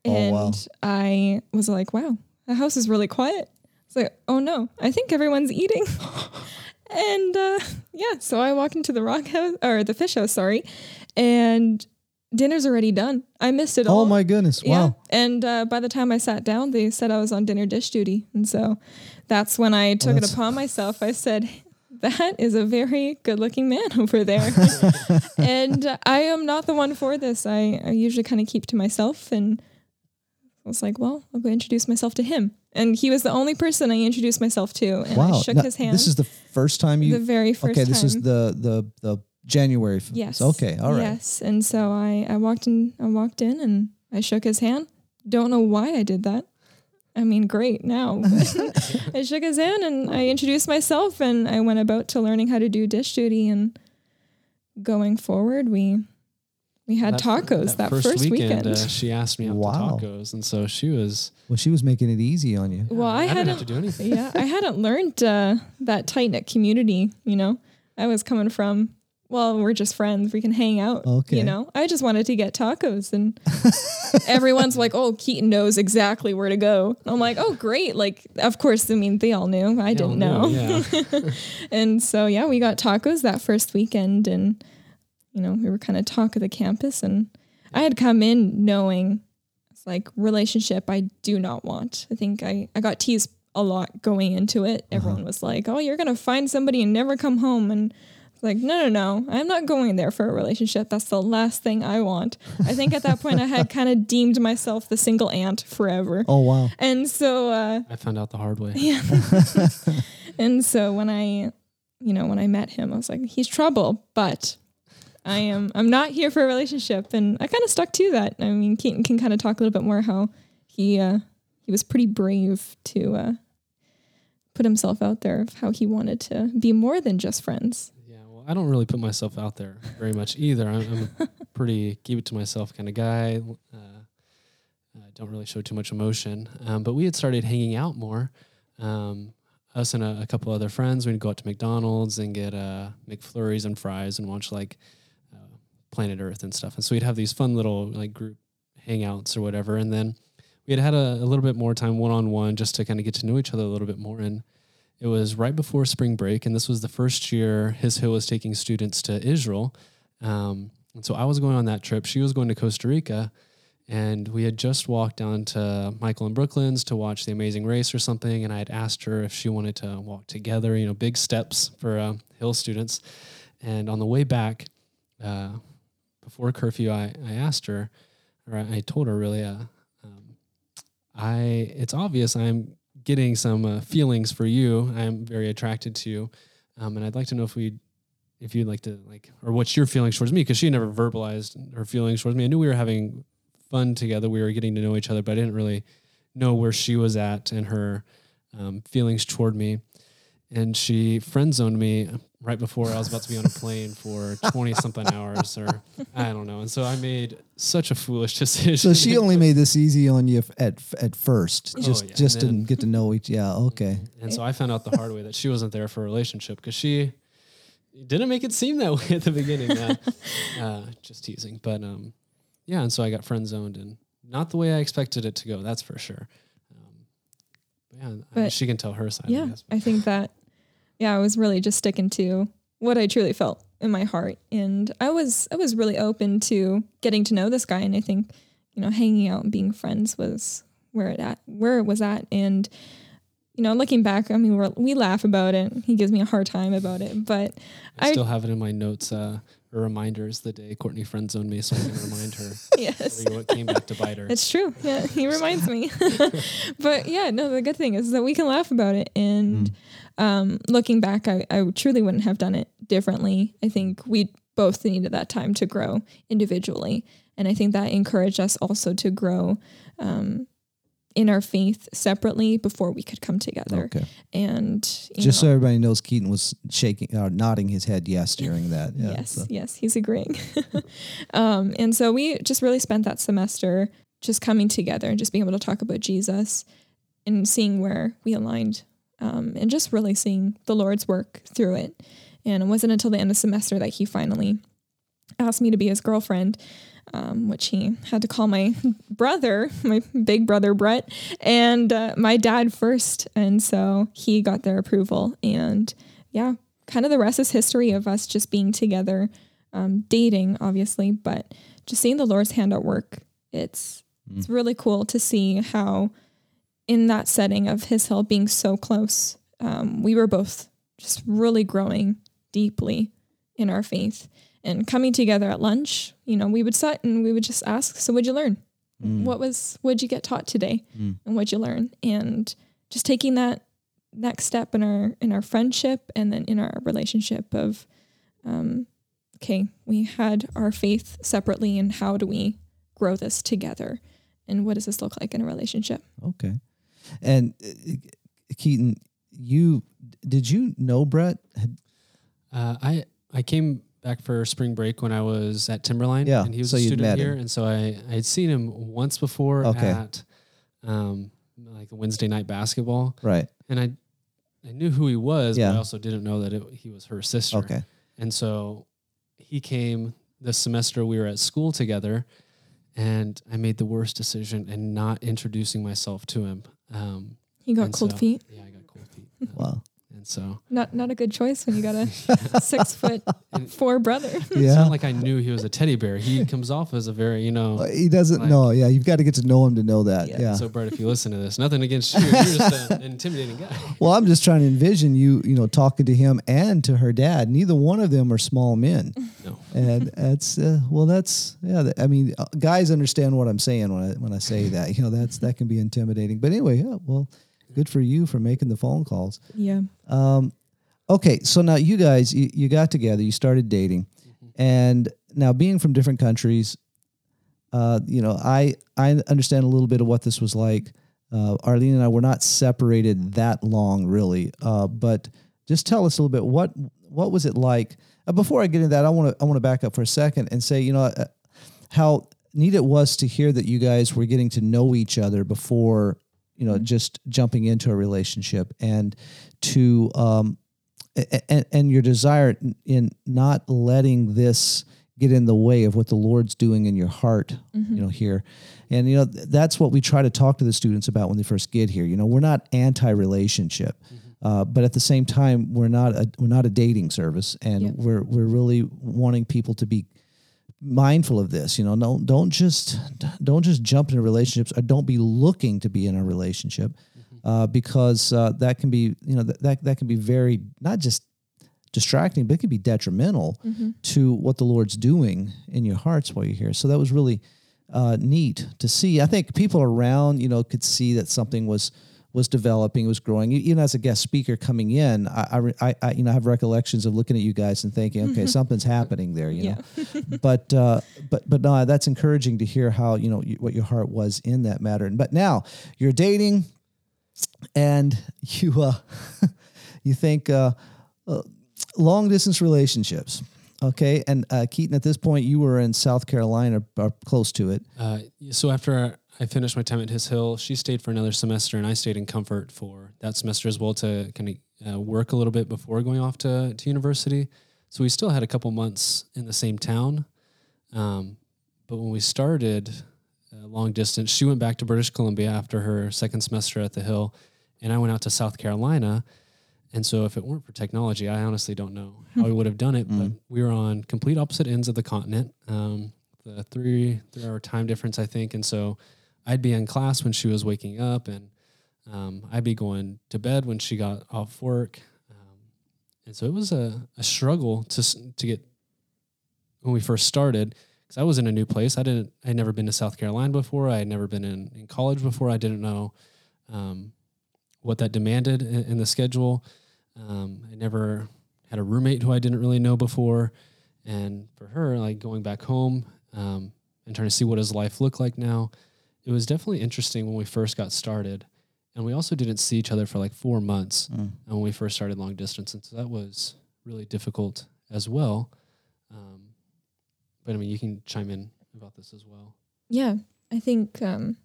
Oh, And wow. I was like, "Wow, the house is really quiet." It's like, "Oh no, I think everyone's eating." and uh, yeah, so I walk into the rock house or the fish house, sorry, and dinner's already done. I missed it all. Oh my goodness! Yeah. Wow. And uh, by the time I sat down, they said I was on dinner dish duty. And so that's when I took it upon myself. I said, that is a very good looking man over there. and I am not the one for this. I, I usually kind of keep to myself. And I was like, well, I'll go introduce myself to him. And he was the only person I introduced myself to, and wow. I shook Now, his hand. This is the first time you. the very first okay, time. this is the the the January. f- Yes. Okay. All right. Yes. And so I, I walked in I walked in and I shook his hand. Don't know why I did that. I mean, great now. I shook his hand and I introduced myself and I went about to learning how to do dish duty and going forward we we had tacos that, first, weekend. uh, she asked me out Wow. to tacos, and so she was. Well, she was making it easy on you. well, I, I didn't hadn't have to do anything. yeah, I hadn't learned uh, that tight knit community. You know, I was coming from. Well, we're just friends. We can hang out. Okay. You know, I just wanted to get tacos, and everyone's like, "Oh, Keaton knows exactly where to go." I'm like, "Oh, great!" Like, of course, I mean, they all knew. I They didn't know. knew, Yeah. And so, yeah, we got tacos that first weekend, and you know, we were kind of talk of the campus. And I had come in knowing it's like relationship I do not want. I think I I got teased a lot going into it. Everyone uh-huh. was like, "Oh, you're gonna find somebody and never come home," and it's like, no, no, no, I'm not going there for a relationship. That's the last thing I want. I think at that point I had kind of deemed myself the single aunt forever. Oh wow. And so, uh, I found out the hard way. Yeah. and so when I, you know, when I met him, I was like, he's trouble, but I am, I'm not here for a relationship. And I kind of stuck to that. I mean, Keaton can kind of talk a little bit more how he, uh, he was pretty brave to, uh, put himself out there of how he wanted to be more than just friends. I don't really put myself out there very much either. I'm, I'm a pretty keep it to myself kind of guy. Uh, I don't really show too much emotion. Um, but we had started hanging out more. Um, us and a, a couple other friends, we'd go out to McDonald's and get uh, McFlurries and fries and watch like uh, Planet Earth and stuff. And so we'd have these fun little like group hangouts or whatever. And then we had had a, a little bit more time one on one just to kind of get to know each other a little bit more. And it was right before spring break, and this was the first year His Hill was taking students to Israel. Um, and so I was going on that trip. She was going to Costa Rica, and we had just walked down to Michael and Brooklyn's to watch The Amazing Race or something. And I had asked her if she wanted to walk together, you know, big steps for uh, Hill students. And on the way back, uh, before curfew, I, I asked her, or I, told her really, uh, um, I it's obvious I'm getting some uh, feelings for you. I'm very attracted to you, um, and I'd like to know if we, if you'd like to like, or what's your feelings towards me? Because she never verbalized her feelings towards me. I knew we were having fun together. We were getting to know each other, but I didn't really know where she was at and her um, feelings toward me. And she friend zoned me right before I was about to be on a plane for 20 something hours or I don't know. And so I made such a foolish decision. So she only made this easy on you at at first, Oh, just yeah. just And to then- get to know each. Yeah. Okay. And so I found out the hard way that she wasn't there for a relationship because she didn't make it seem that way at the beginning. Uh, uh, just teasing. But um, yeah, and so I got friend zoned and not the way I expected it to go, that's for sure. Um, but yeah, I- But- she can tell her side. I yeah, guess. I think that, yeah, I was really just sticking to what I truly felt in my heart, and I was I was really open to getting to know this guy, and I think, you know, hanging out and being friends was where it at where it was at, and you know, looking back, I mean, we're, we laugh about it. He gives me a hard time about it, but I, I- still have it in my notes, uh, or reminders the day Courtney friend zoned me so I can remind her yes, what came back to bite her. It's true. Yeah, he reminds me. but yeah, no, the good thing is that we can laugh about it. And um, looking back, I, I truly wouldn't have done it differently. I think we both needed that time to grow individually. And I think that encouraged us also to grow um, in our faith separately before we could come together. Okay. And you Just so everybody knows, Keaton was shaking, uh, nodding his head yes during that. Yeah, yes, so- yes, he's agreeing. um, and so we just really spent that semester just coming together and just being able to talk about Jesus and seeing where we aligned um, and just really seeing the Lord's work through it. And it wasn't until the end of semester that he finally asked me to be his girlfriend, um, which he had to call my brother, my big brother Brett, and uh, my dad first. And so he got their approval. And yeah, kind of the rest is history of us just being together, um, dating, obviously, but just seeing the Lord's hand at work. It's it's really cool to see how, in that setting of His Hill being so close, um, we were both just really growing deeply in our faith and coming together at lunch. You know, we would sit and we would just ask, "So, what'd you learn?" Mm. What was what'd you get taught today, Mm. and what'd you learn, and just taking that next step in our in our friendship and then in our relationship of, um, okay, we had our faith separately, and how do we grow this together, and what does this look like in a relationship? Okay. And uh, Keaton, you did you know Brett? Uh, I I came back for spring break when I was at Timberline. Yeah, and he was so a student here, him. and so I I had seen him once before Okay. at um like the Wednesday night basketball, Right. and I I knew who he was, Yeah. but I also didn't know that it, he was her sister. Okay. And so he came this semester we were at school together and I made the worst decision in not introducing myself to him. Um, You got cold so- feet. Yeah, I got cold feet. Um, Wow. And so Not not a good choice when you got a six foot And- four brother. it's Yeah. not like I knew he was a teddy bear. He comes off as a very, you know, He doesn't Like- know. Yeah, you've got to get to know him to know that. Yeah. Yeah. so Brett, if you listen to this, nothing against you. You're just an intimidating guy. well, I'm just trying to envision you, you know, talking to him and to her dad. Neither one of them are small men. No. and that's uh, well that's yeah th- i mean uh, guys understand what i'm saying when i when i say that you know that's that can be intimidating but anyway yeah well good for you for making the phone calls. Yeah. um okay so now you guys you, you got together you started dating. And now being from different countries uh you know i i understand a little bit of what this was like. Uh arlene and i were not separated that long really. Uh but just tell us a little bit what what was it like? Uh, before I get into that, I want to I want to back up for a second and say, you know, uh, how neat it was to hear that you guys were getting to know each other before, you know, just jumping into a relationship and to um, and, and your desire in not letting this get in the way of what the Lord's doing in your heart, you know, here. And you know, that's what we try to talk to the students about when they first get here. You know, we're not anti-relationship. Uh, but at the same time, we're not a we're not a dating service, and Yep. we're we're really wanting people to be mindful of this. You know, don't don't just don't just jump into relationships, or don't be looking to be in a relationship, uh, because uh, that can be you know that, that that can be very not just distracting, but it can be detrimental to what the Lord's doing in your hearts while you're here. So that was really uh, neat to see. I think people around, you know, could see that something was was developing, was growing. Even as a guest speaker coming in, I, I, re- I, I you know, have recollections of looking at you guys and thinking, okay, something's happening there, you know. but uh, but but no, that's encouraging to hear how you know you, what your heart was in that matter. But now you're dating, and you uh, you think uh, uh, long distance relationships. Okay, and uh, Keaton, at this point, you were in South Carolina, or close to it. Uh, so after I finished my time at His Hill, she stayed for another semester, and I stayed in Comfort for that semester as well to kind of uh, work a little bit before going off to, to university. So we still had a couple months in the same town. Um, but when we started uh, long distance, she went back to British Columbia after her second semester at the Hill, and I went out to South Carolina. And so, if it weren't for technology, I honestly don't know how we would have done it. But we were on complete opposite ends of the continent, um, the three three hour time difference, I think. And so, I'd be in class when she was waking up, and um, I'd be going to bed when she got off work. Um, and so, it was a, a struggle to to get when we first started because I was in a new place. I didn't. I'd never been to South Carolina before. I had never been in, in college before. I didn't know um, what that demanded in, in the schedule. Um, I never had a roommate who I didn't really know before, and for her, like going back home um, and trying to see what his life looked like now, it was definitely interesting when we first got started. And we also didn't see each other for like four months Mm. when we first started long distance, and so that was really difficult as well. Um, but I mean, you can chime in about this as well. Yeah, I think. Um,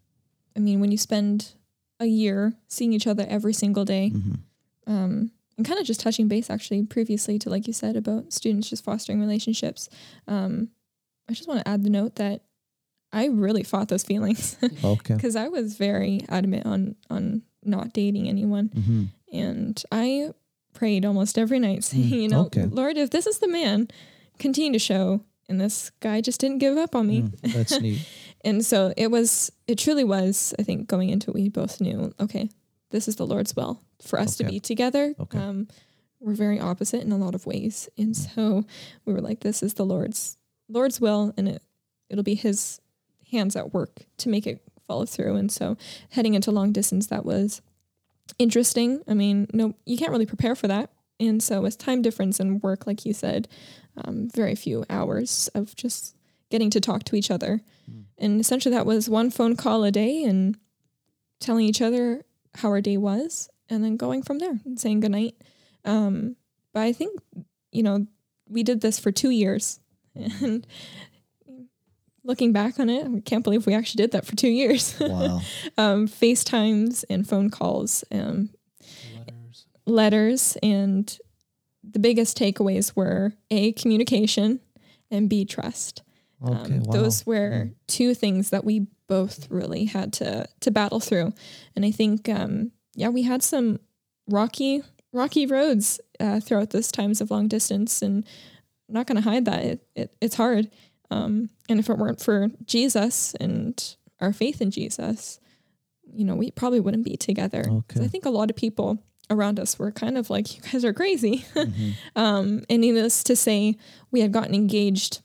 I mean, when you spend a year seeing each other every single day, Mhm. um, and kind of just touching base actually previously to like you said about students just fostering relationships. Um, I just want to add the note that I really fought those feelings Okay. because I was very adamant on on not dating anyone, hmm and I prayed almost every night saying, you know, okay. Lord, if this is the man, continue to show. And this guy just didn't give up on me. Mm, that's neat. And so it was, it truly was, I think going into it, we both knew, okay, this is the Lord's will for us to be together. Okay. Um, we're very opposite in a lot of ways. And so we were like, this is the Lord's, Lord's will. And it, it'll be his, hands at work to make it follow through. And so heading into long distance, that was interesting. I mean, no, you can't really prepare for that. And so with time difference and work, like you said, um, very few hours of just getting to talk to each other. Mm. And essentially that was one phone call a day and telling each other how our day was and then going from there and saying goodnight. Um, but I think, you know, we did this for two years and looking back on it, I can't believe we actually did that for two years. Wow. um, FaceTimes and phone calls, um, letters. letters, and the biggest takeaways were A, communication, and B, trust. Okay, um, wow. Those were mm. two things that we both really had to to battle through, and I think, um, yeah, we had some rocky rocky roads uh, throughout those times of long distance, and I'm not going to hide that it, it it's hard. Um, and if it weren't for Jesus and our faith in Jesus, you know, we probably wouldn't be together. Okay. I think a lot of people around us were kind of like, you guys are crazy. Mm-hmm. um, and needless to say, we had gotten engaged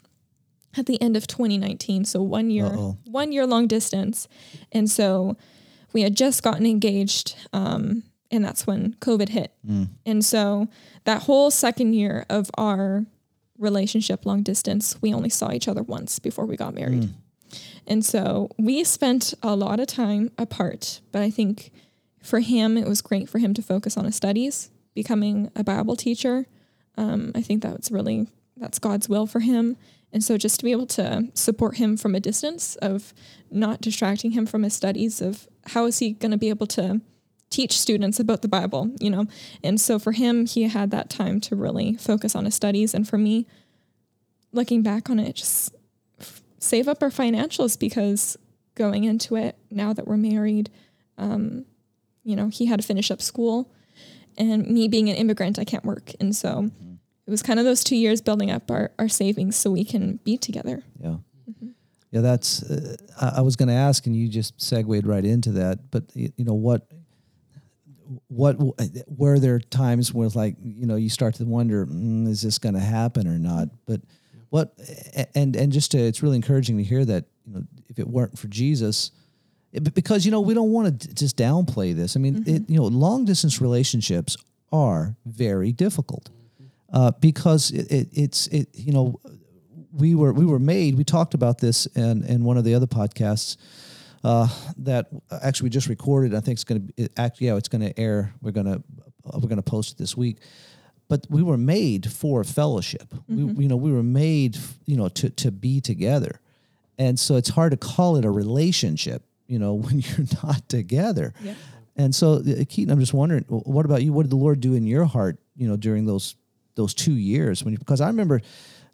at the end of 2019. So one year, Uh-oh. one year long distance. And so we had just gotten engaged. Um, and that's when COVID hit. Mm. And so that whole second year of our relationship long distance, we only saw each other once before we got married. Mm. And so we spent a lot of time apart, but I think for him, it was great for him to focus on his studies, becoming a Bible teacher. Um, I think that's really, that's God's will for him. And so just to be able to support him from a distance of not distracting him from his studies of how is he going to be able to teach students about the Bible, you know? And so for him, he had that time to really focus on his studies. And for me, looking back on it, just f- save up our financials because going into it now that we're married, um, you know, he had to finish up school. And me being an immigrant, I can't work. And so mm-hmm. it was kind of those two years building up our, our savings so we can be together. Yeah. Mm-hmm. Yeah, that's, uh, I, I was going to ask, and you just segued right into that. But, you know, what, what were there times where like you know you start to wonder mm, is this going to happen or not but what and and just to, it's really encouraging to hear that you know if it weren't for jesus it, because you know we don't want to just downplay this i mean mm-hmm. it, you know long distance relationships are very difficult uh, because it, it, it's it you know we were we were made we talked about this in in one of the other podcasts uh, that actually we just recorded. I think it's going to actually yeah, it's going to air. We're going to we're going to post it this week. But we were made for fellowship. Mm-hmm. We you know we were made you know to to be together, and so it's hard to call it a relationship. You know when you're not together. Yeah. And so uh, Keaton, I'm just wondering, what about you? What did the Lord do in your heart? You know during those those two years when you, because I remember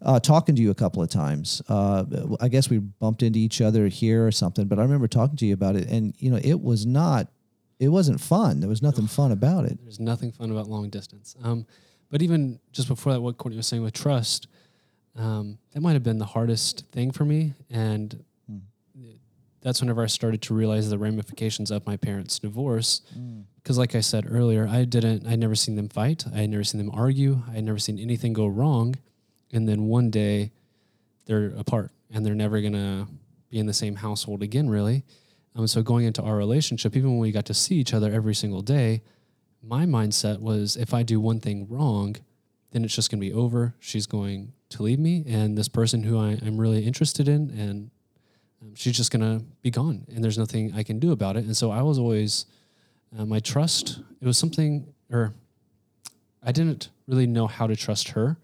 uh, talking to you a couple of times. Uh, I guess we bumped into each other here or something, but I remember talking to you about it, and you know, it was not, it wasn't fun. There was nothing fun about it. There's nothing fun about long distance. Um, but even just before that, what Courtney was saying with trust, um, that might have been the hardest thing for me, and hmm. that's whenever I started to realize the ramifications of my parents' divorce. Because, hmm. like I said earlier, I didn't, I'd never seen them fight. I had never seen them argue. I had never seen anything go wrong and then one day they're apart and they're never gonna be in the same household again, really. Um, so going into our relationship, even when we got to see each other every single day, my mindset was if I do one thing wrong, then it's just gonna be over. She's going to leave me, and this person who I, am really interested in, and um, she's just gonna be gone, and there's nothing I can do about it. And so I was always uh, my trust. It was something, or I didn't really know how to trust her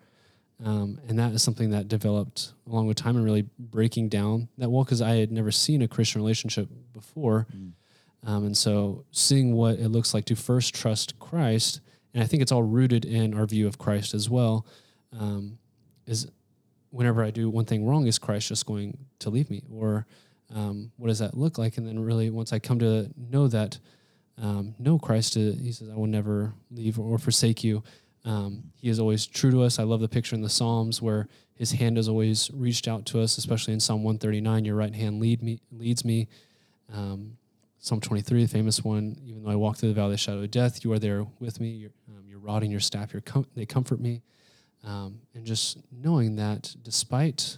um, and that is something that developed along with time and really breaking down that wall because I had never seen a Christian relationship before. Mm. Um, and so seeing what it looks like to first trust Christ, and I think it's all rooted in our view of Christ as well, um, is whenever I do one thing wrong, is Christ just going to leave me? Or um, what does that look like? And then really once I come to know that, um, no, Christ, uh, he says, I will never leave or forsake you. Um, he is always true to us. I love the picture in the Psalms where his hand has always reached out to us, especially in Psalm 139. Your right hand lead me, leads me. Um, Psalm 23, the famous one. Even though I walk through the valley of the shadow of death, you are there with me. Your, um, rod and your staff, com- they comfort me. Um, and just knowing that despite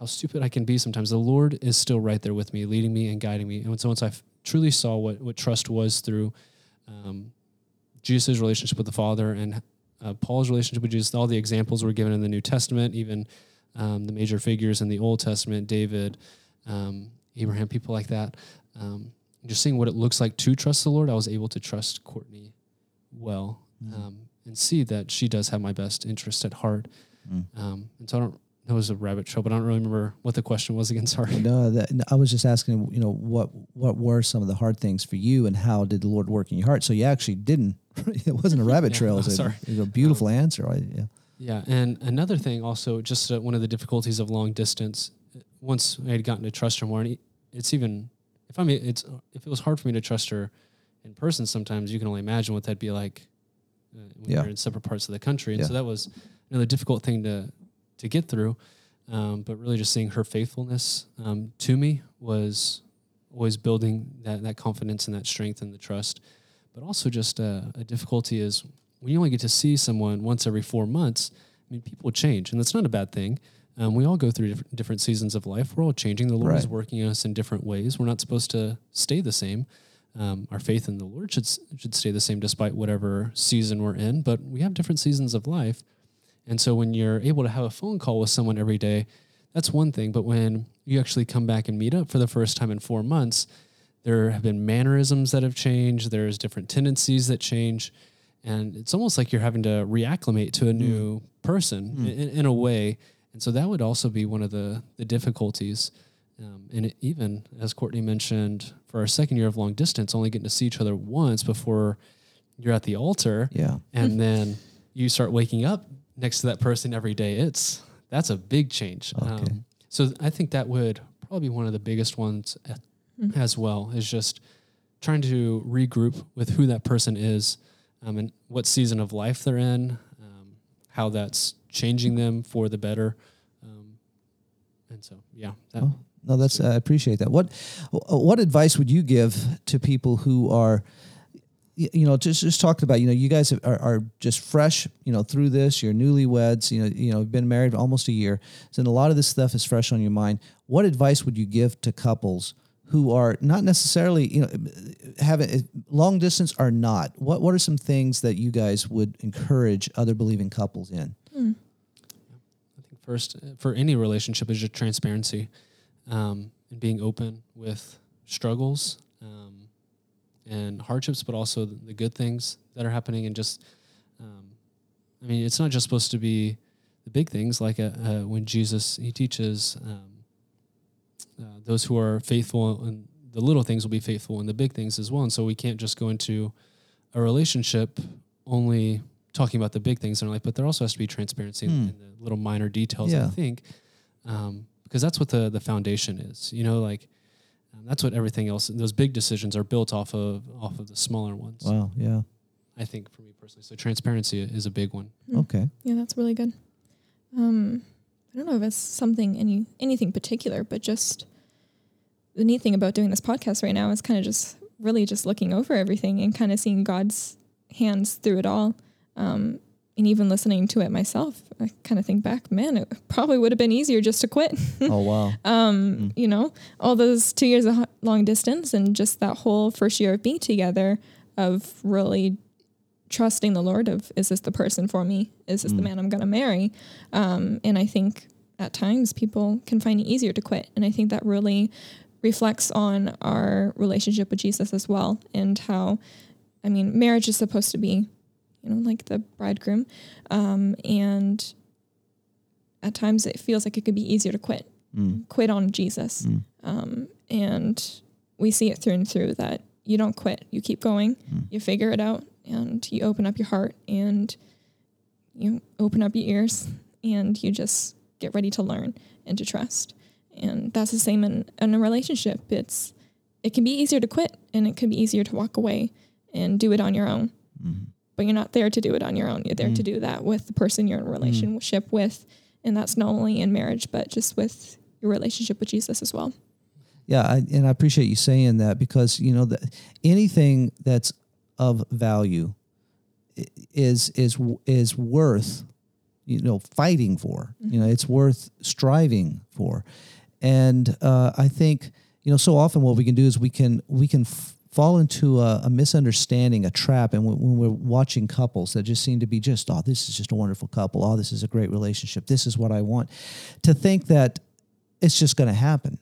how stupid I can be sometimes, the Lord is still right there with me, leading me and guiding me. And so once I truly saw what, what trust was through um, Jesus' relationship with the Father and uh, Paul's relationship with Jesus, all the examples were given in the New Testament, even um, the major figures in the Old Testament, David, um, Abraham, people like that. Um, just seeing what it looks like to trust the Lord, I was able to trust Courtney well um, and see that she does have my best interest at heart. Um, and so I don't know it was a rabbit trail, but I don't really remember what the question was again. Sorry. No, that, no, I was just asking, you know, what what were some of the hard things for you, and how did the Lord work in your heart? So you actually didn't. it wasn't a rabbit Yeah, trail. no, It was a, sorry. it was a beautiful answer. I, yeah. Yeah, and another thing also, just uh, one of the difficulties of long distance. Once I had gotten to trust her more, and it's even if I mean it's if it was hard for me to trust her in person, sometimes you can only imagine what that'd be like uh, when Yeah. you're in separate parts of the country. And Yeah. so that was another difficult thing to to get through. Um, but really, just seeing her faithfulness um, to me was always building that that confidence and that strength and the trust. But also, just uh, a difficulty is when you only get to see someone once every four months. I mean, people change, and that's not a bad thing. Um, we all go through diff- different seasons of life. We're all changing. The Lord is Right. working us in different ways. We're not supposed to stay the same. Um, our faith in the Lord should should stay the same despite whatever season we're in. But we have different seasons of life, and so when you're able to have a phone call with someone every day, that's one thing. But when you actually come back and meet up for the first time in four months, there have been mannerisms that have changed. There's different tendencies that change, and it's almost like you're having to reacclimate to a new person in, in a way. And so that would also be one of the the difficulties. Um, and it, even as Courtney mentioned, for our second year of long distance, only getting to see each other once before you're at the altar, Yeah. and then you start waking up next to that person every day. It's that's a big change. Okay. Um, so I think that would probably be one of the biggest ones a- as well is just trying to regroup with who that person is um, and what season of life they're in, um, how that's changing them for the better. Um, and so, yeah, that, Oh, no, that's I appreciate that. What what advice would you give to people who are you know just just talked about you know you guys are, are just fresh you know through this you're newlyweds you know you know been married almost a year so a lot of this stuff is fresh on your mind what advice would you give to couples who are not necessarily you know having long distance are not what what are some things that you guys would encourage other believing couples in I think first uh, for any relationship is just transparency um, and being open with struggles um, and hardships, but also the, the good things that are happening. And just, um, I mean, it's not just supposed to be the big things like uh, uh, when Jesus he teaches um, uh, those who are faithful and the little things will be faithful and the big things as well. And so we can't just go into a relationship only talking about the big things in our life, but there also has to be transparency in, Hmm. in the little minor details. I think um, because that's what the the foundation is. You know, like um, that's what everything else. Those big decisions are built off of off of the smaller ones. wow yeah I think for me personally, so transparency is a big one. Mm. okay Yeah, that's really good. Um, I don't know if it's something any anything particular, but just the neat thing about doing this podcast right now is kind of just really just looking over everything and kind of seeing God's hands through it all. Um, and even listening to it myself, I kind of think back, man, it probably would have been easier just to quit. oh wow um, you know, all those two years of long distance and just that whole first year of being together of really trusting the Lord of, is this the person for me? Is this the man I'm going to marry? Um, and I think at times people can find it easier to quit. And I think that really reflects on our relationship with Jesus as well and how, I mean, marriage is supposed to be, you know, like the bridegroom. Um, and at times it feels like it could be easier to quit Mm. quit on Jesus. Mm. Um, and we see it through and through that you don't quit. You keep going, Mm. you figure it out, and you open up your heart and you open up your ears and you just get ready to learn and to trust. And that's the same in, in a relationship. It's it can be easier to quit and it can be easier to walk away and do it on your own. Mhm. But you're not there to do it on your own. You're there to do that with the person you're in a relationship with. And that's not only in marriage, but just with your relationship with Jesus as well. Yeah, I, and I appreciate you saying that because you know that anything that's of value is is is worth you know fighting for. You know, it's worth striving for. And uh, I think you know so often what we can do is we can we can f- fall into a, a misunderstanding, a trap, and when, when we're watching couples that just seem to be just oh this is just a wonderful couple, oh this is a great relationship, this is what I want, to think that it's just going to happen.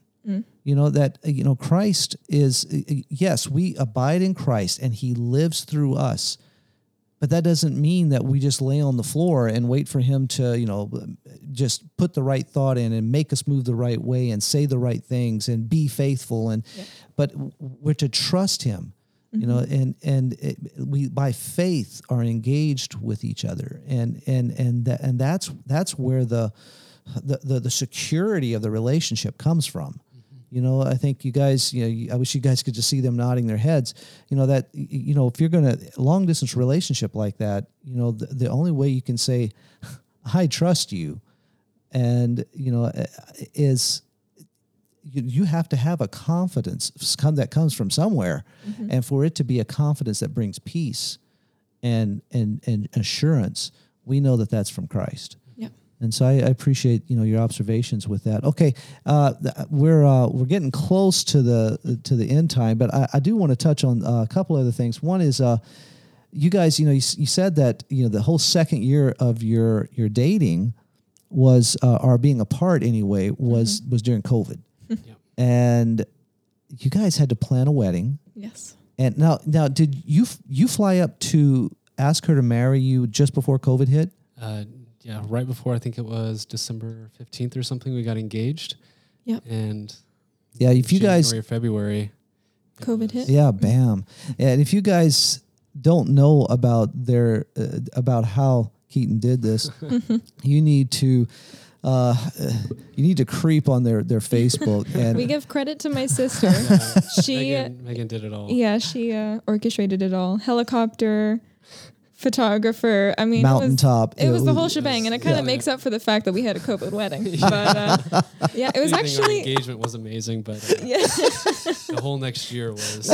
You know that uh, you know Christ is uh, uh, yes we abide in Christ and He lives through us, but that doesn't mean that we just lay on the floor and wait for him to you know just put the right thought in and make us move the right way and say the right things and be faithful and but we're to trust him you know and and it, we by faith are engaged with each other and and and that and that's that's where the the the, the security of the relationship comes from you know, I think you guys, you know, I wish you guys could just see them nodding their heads. You know that, you know, if you're going to long distance relationship like that, you know, the, the only way you can say, "I trust you," and you know, uh, is you, you have to have a confidence come that comes from somewhere, and for it to be a confidence that brings peace and and and assurance, we know that that's from Christ. Yep. And so I, I appreciate you know your observations with that. Okay, uh, we're uh, we're getting close to the to the end time, but I, I do want to touch on uh, a couple other things. One is uh, you guys, you know, you, you said that you know the whole second year of your your dating was uh, or being apart anyway was was during COVID, Yep. and you guys had to plan a wedding. Yes. And now now did you you fly up to ask her to marry you just before COVID hit? Uh, yeah, right before I think it was December fifteenth or something, we got engaged. Yep. And Yeah, if you guys February, COVID was- hit. Yeah, bam. And if you guys don't know about their uh, about how Keaton did this, you need to uh, you need to creep on their their Facebook and We give credit to my sister. she, Megan, Megan did it all. yeah, she uh, orchestrated it all. Helicopter, photographer. I mean, it was, it was the whole shebang, and it kind yeah. of makes up for the fact that we had a COVID wedding. But uh, yeah, it was Anything, actually engagement was amazing, but uh, yeah. the whole next year was.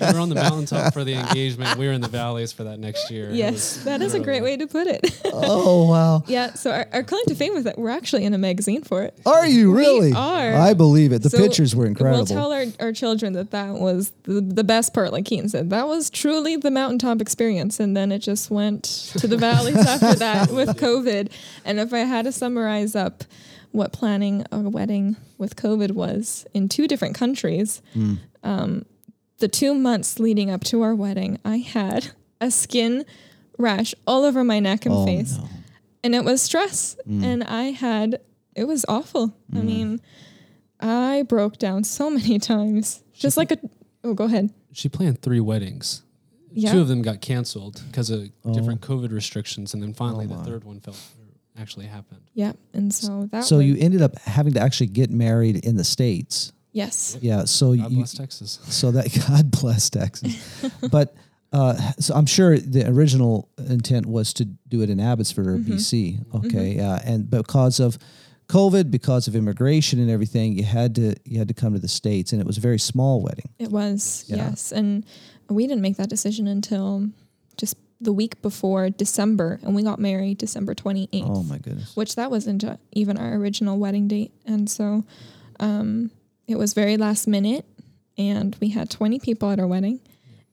we were on the mountaintop for the engagement. We were in the valleys for that next year. Yes, was that is a great way to put it. Oh wow. yeah, so our, our claim to fame was that we're actually in a magazine for it. Are you really? are. I believe it. The So pictures were incredible. We'll tell our, our children that that was the, the best part, like Keaton said. That was truly the mountaintop experience. And then it just went to the valleys after that with COVID. And if I had to summarize up what planning a wedding with COVID was in two different countries, Hmm. um, the two months leading up to our wedding, I had a skin rash all over my neck and oh, face no. and it was stress and i had it was awful i mean i broke down so many times just like a oh go ahead She planned three weddings. Yeah. Two of them got canceled because of Oh. different COVID restrictions, and then finally Oh, the third one fell actually happened. yeah and so that So was, you ended up having to actually get married in the states. yes Yeah. So God you bless Texas. so that God bless Texas. but uh, so I'm sure the original intent was to do it in Abbotsford or Mm-hmm. BC. Okay, yeah, and because of COVID, because of immigration and everything, you had to you had to come to the states, and it was a very small wedding. it was Yeah. yes and we didn't make that decision until just the week before december and we got married december 28th Oh my goodness! which that wasn't even our original wedding date. And so um, it was very last minute, and we had 20 people at our wedding,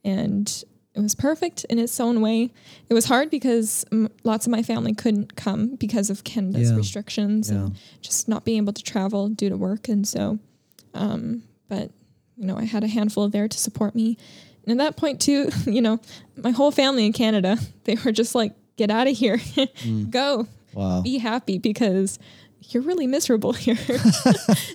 and it was perfect in its own way. It was hard because mm, lots of my family couldn't come because of Canada's Yeah. restrictions Yeah. and just not being able to travel due to work. And so, um, but you know, I had a handful there to support me. And at that point, too, you know, my whole family in Canada, they were just like, get out of here, go, Wow. be happy because you're really miserable here.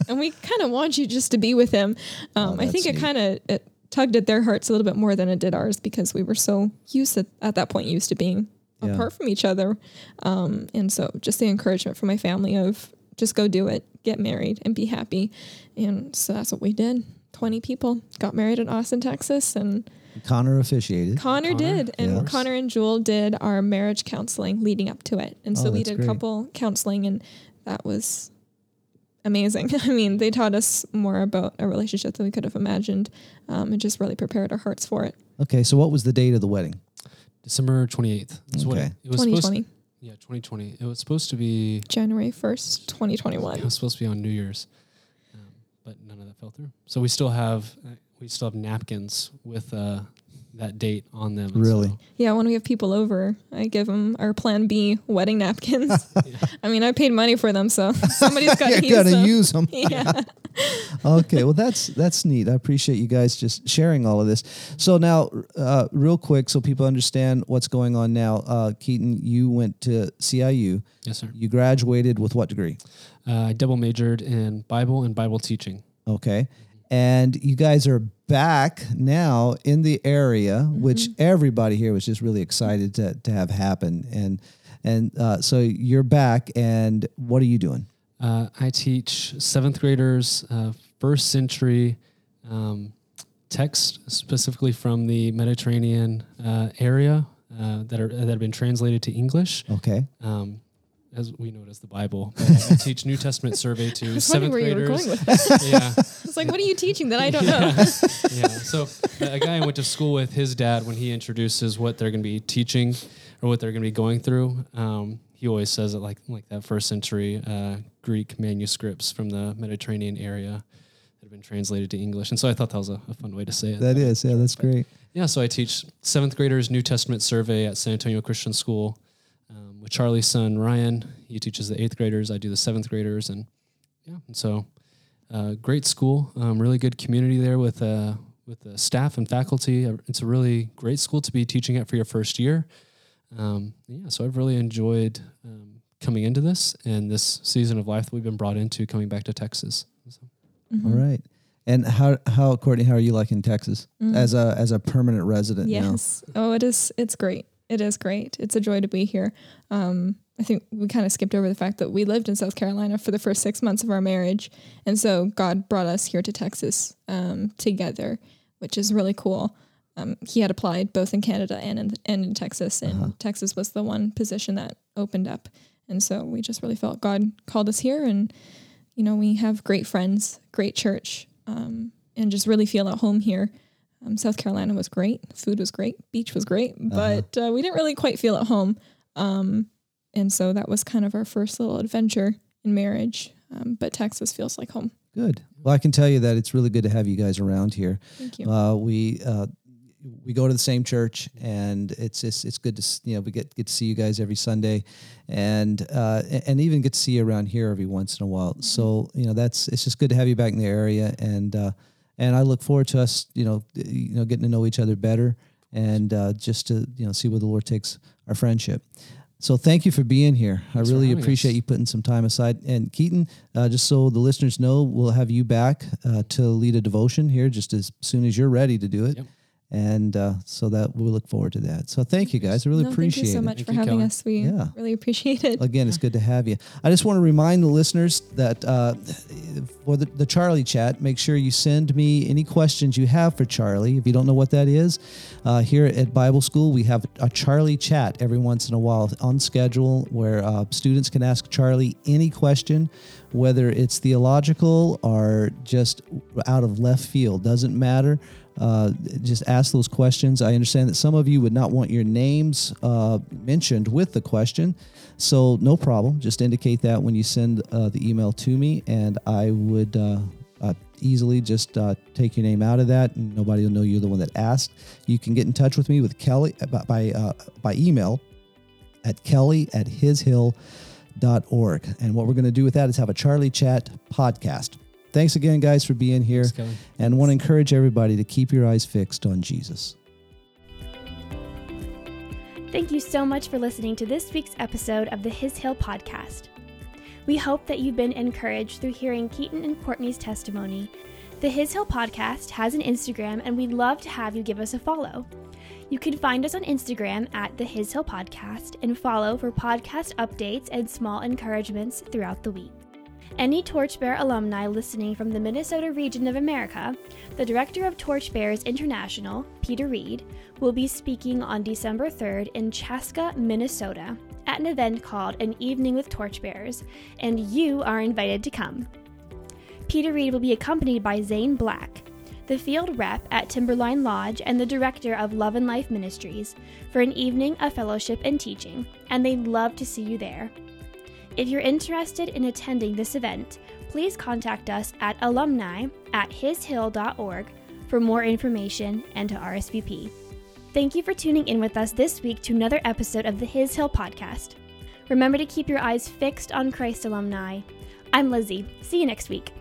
and we kind of want you just to be with him. Um, I that's think it kind of it tugged at their hearts a little bit more than it did ours because we were so used to, at that point, used to being Yeah. apart from each other. Um, and so just the encouragement from my family of just go do it, get married and be happy. And so that's what we did. 20 people got married in Austin, Texas, and Connor officiated. Connor, Connor, did, and yes. Connor and Jewel did our marriage counseling leading up to it, and so Oh, we did great. a couple counseling, and that was amazing. I mean, they taught us more about a relationship than we could have imagined, um, and just really prepared our hearts for it. Okay, so what was the date of the wedding? December 28th. That's Okay. it, it was supposed 2020. Yeah, 2020. It was supposed to be. January 1st, 2021. It was supposed to be on New Year's, but none of that fell through. So we still have uh, we still have napkins with uh, that date on them. Really? so- Yeah, when we have people over, I give them our Plan B wedding napkins. I mean, I paid money for them, so somebody's got to you use gotta them. use them. yeah. okay, well that's that's neat. I appreciate you guys just sharing all of this. So now, uh, real quick, so people understand what's going on now. Uh, Keaton, you went to CIU. yes, sir. You graduated with what degree? Uh, I double majored in Bible and Bible teaching. Okay, and you guys are back now in the area, which everybody here was just really excited to to have happen. And and uh, so you're back, and what are you doing? Uh, I teach seventh graders uh, first century um, text, specifically from the Mediterranean uh, area uh, that are that have been translated to English. Okay, Um, as we know it as the Bible, I teach New Testament survey to I seventh where you were graders. going with that. yeah, It's like, what are you teaching that I don't know? yeah. So a guy I went to school with, his dad, when he introduces what they're going to be teaching or what they're going to be going through, um, he always says it like like that first century uh, Greek manuscripts from the Mediterranean area that have been translated to English. And so I thought that was a, a fun way to say it. that is yeah, that's great. Yeah, so I teach seventh graders New Testament survey at San Antonio Christian School Charlie's son Ryan. He teaches the eighth graders. I do the seventh graders, and yeah, and so uh, great school. Um, really good community there with uh, with the staff and faculty. Uh, It's a really great school to be teaching at for your first year. Um, yeah, so I've really enjoyed um, coming into this and this season of life that we've been brought into coming back to Texas. So, Mm-hmm. All right. And how how Courtney, how are you liking Texas Mm. as a as a permanent resident now? Yes. Oh, it is. It's great. It is great. It's a joy to be here. Um, I think we kind of skipped over the fact that we lived in South Carolina for the first six months of our marriage, and so God brought us here to Texas um, together, which is really cool. Um, he had applied both in Canada and in and in Texas, and Texas was the one position that opened up, and so we just really felt God called us here, and you know we have great friends, great church, um, and just really feel at home here. Um, South Carolina was great. Food was great. Beach was great, but uh, we didn't really quite feel at home. Um, and so that was kind of our first little adventure in marriage. Um, but Texas feels like home. Good. Well, I can tell you that it's really good to have you guys around here. Thank you. Uh, we uh, we go to the same church, and it's it's, it's good to you know we get get to see you guys every Sunday, and uh, and even get to see you around here every once in a while. So you know that's it's just good to have you back in the area, and uh, and I look forward to us you know you know getting to know each other better, and uh, just to you know see where the Lord takes our friendship. So thank you for being here. I Thanks really appreciate us. you putting some time aside. And Keaton, uh, just so the listeners know, we'll have you back uh, to lead a devotion here just as soon as you're ready to do it. Yep. And uh, so that we look forward to that. So thank you guys. I really no, appreciate thank you so much Thank for you, having Kelly. us. We Yeah. really appreciate it. Again, it's good to have you. I just want to remind the listeners that uh, for the, the Charlie chat, make sure you send me any questions you have for Charlie. If you don't know what that is, uh, here at Bible School, we have a Charlie chat every once in a while on schedule where uh, students can ask Charlie any question, whether it's theological or just out of left field. Doesn't matter. Uh, just ask those questions. I understand that some of you would not want your names uh, mentioned with the question, so no problem. Just indicate that when you send uh, the email to me, and I would uh, uh, easily just uh, take your name out of that, and nobody will know you're the one that asked. You can get in touch with me with Kelly by by, email at kelly at hishill.org. And what we're going to do with that is have a Charlie Chat podcast. Thanks again, guys, for being here. Thanks, Kelly. And want to encourage everybody to keep your eyes fixed on Jesus. Thank you so much for listening to this week's episode of the His Hill podcast. We hope that you've been encouraged through hearing Keaton and Courtney's testimony. The His Hill podcast has an Instagram, and we'd love to have you give us a follow. You can find us on Instagram at the His Hill podcast and follow for podcast updates and small encouragements throughout the week. Any Torchbearer alumni listening from the Minnesota region of America, the director of Torchbearers International, Peter Reed, will be speaking on December 3rd in Chaska, Minnesota, at an event called An Evening with Torchbearers, and you are invited to come. Peter Reed will be accompanied by Zane Black. the field rep at Timberline Lodge, and the director of Love and Life Ministries for an evening of fellowship and teaching, and they'd love to see you there. If you're interested in attending this event, please contact us at alumni at hishill.org for more information and to RSVP. Thank you for tuning in with us this week to another episode of the His Hill podcast. Remember to keep your eyes fixed on Christ alumni. I'm Lizzie. See you next week.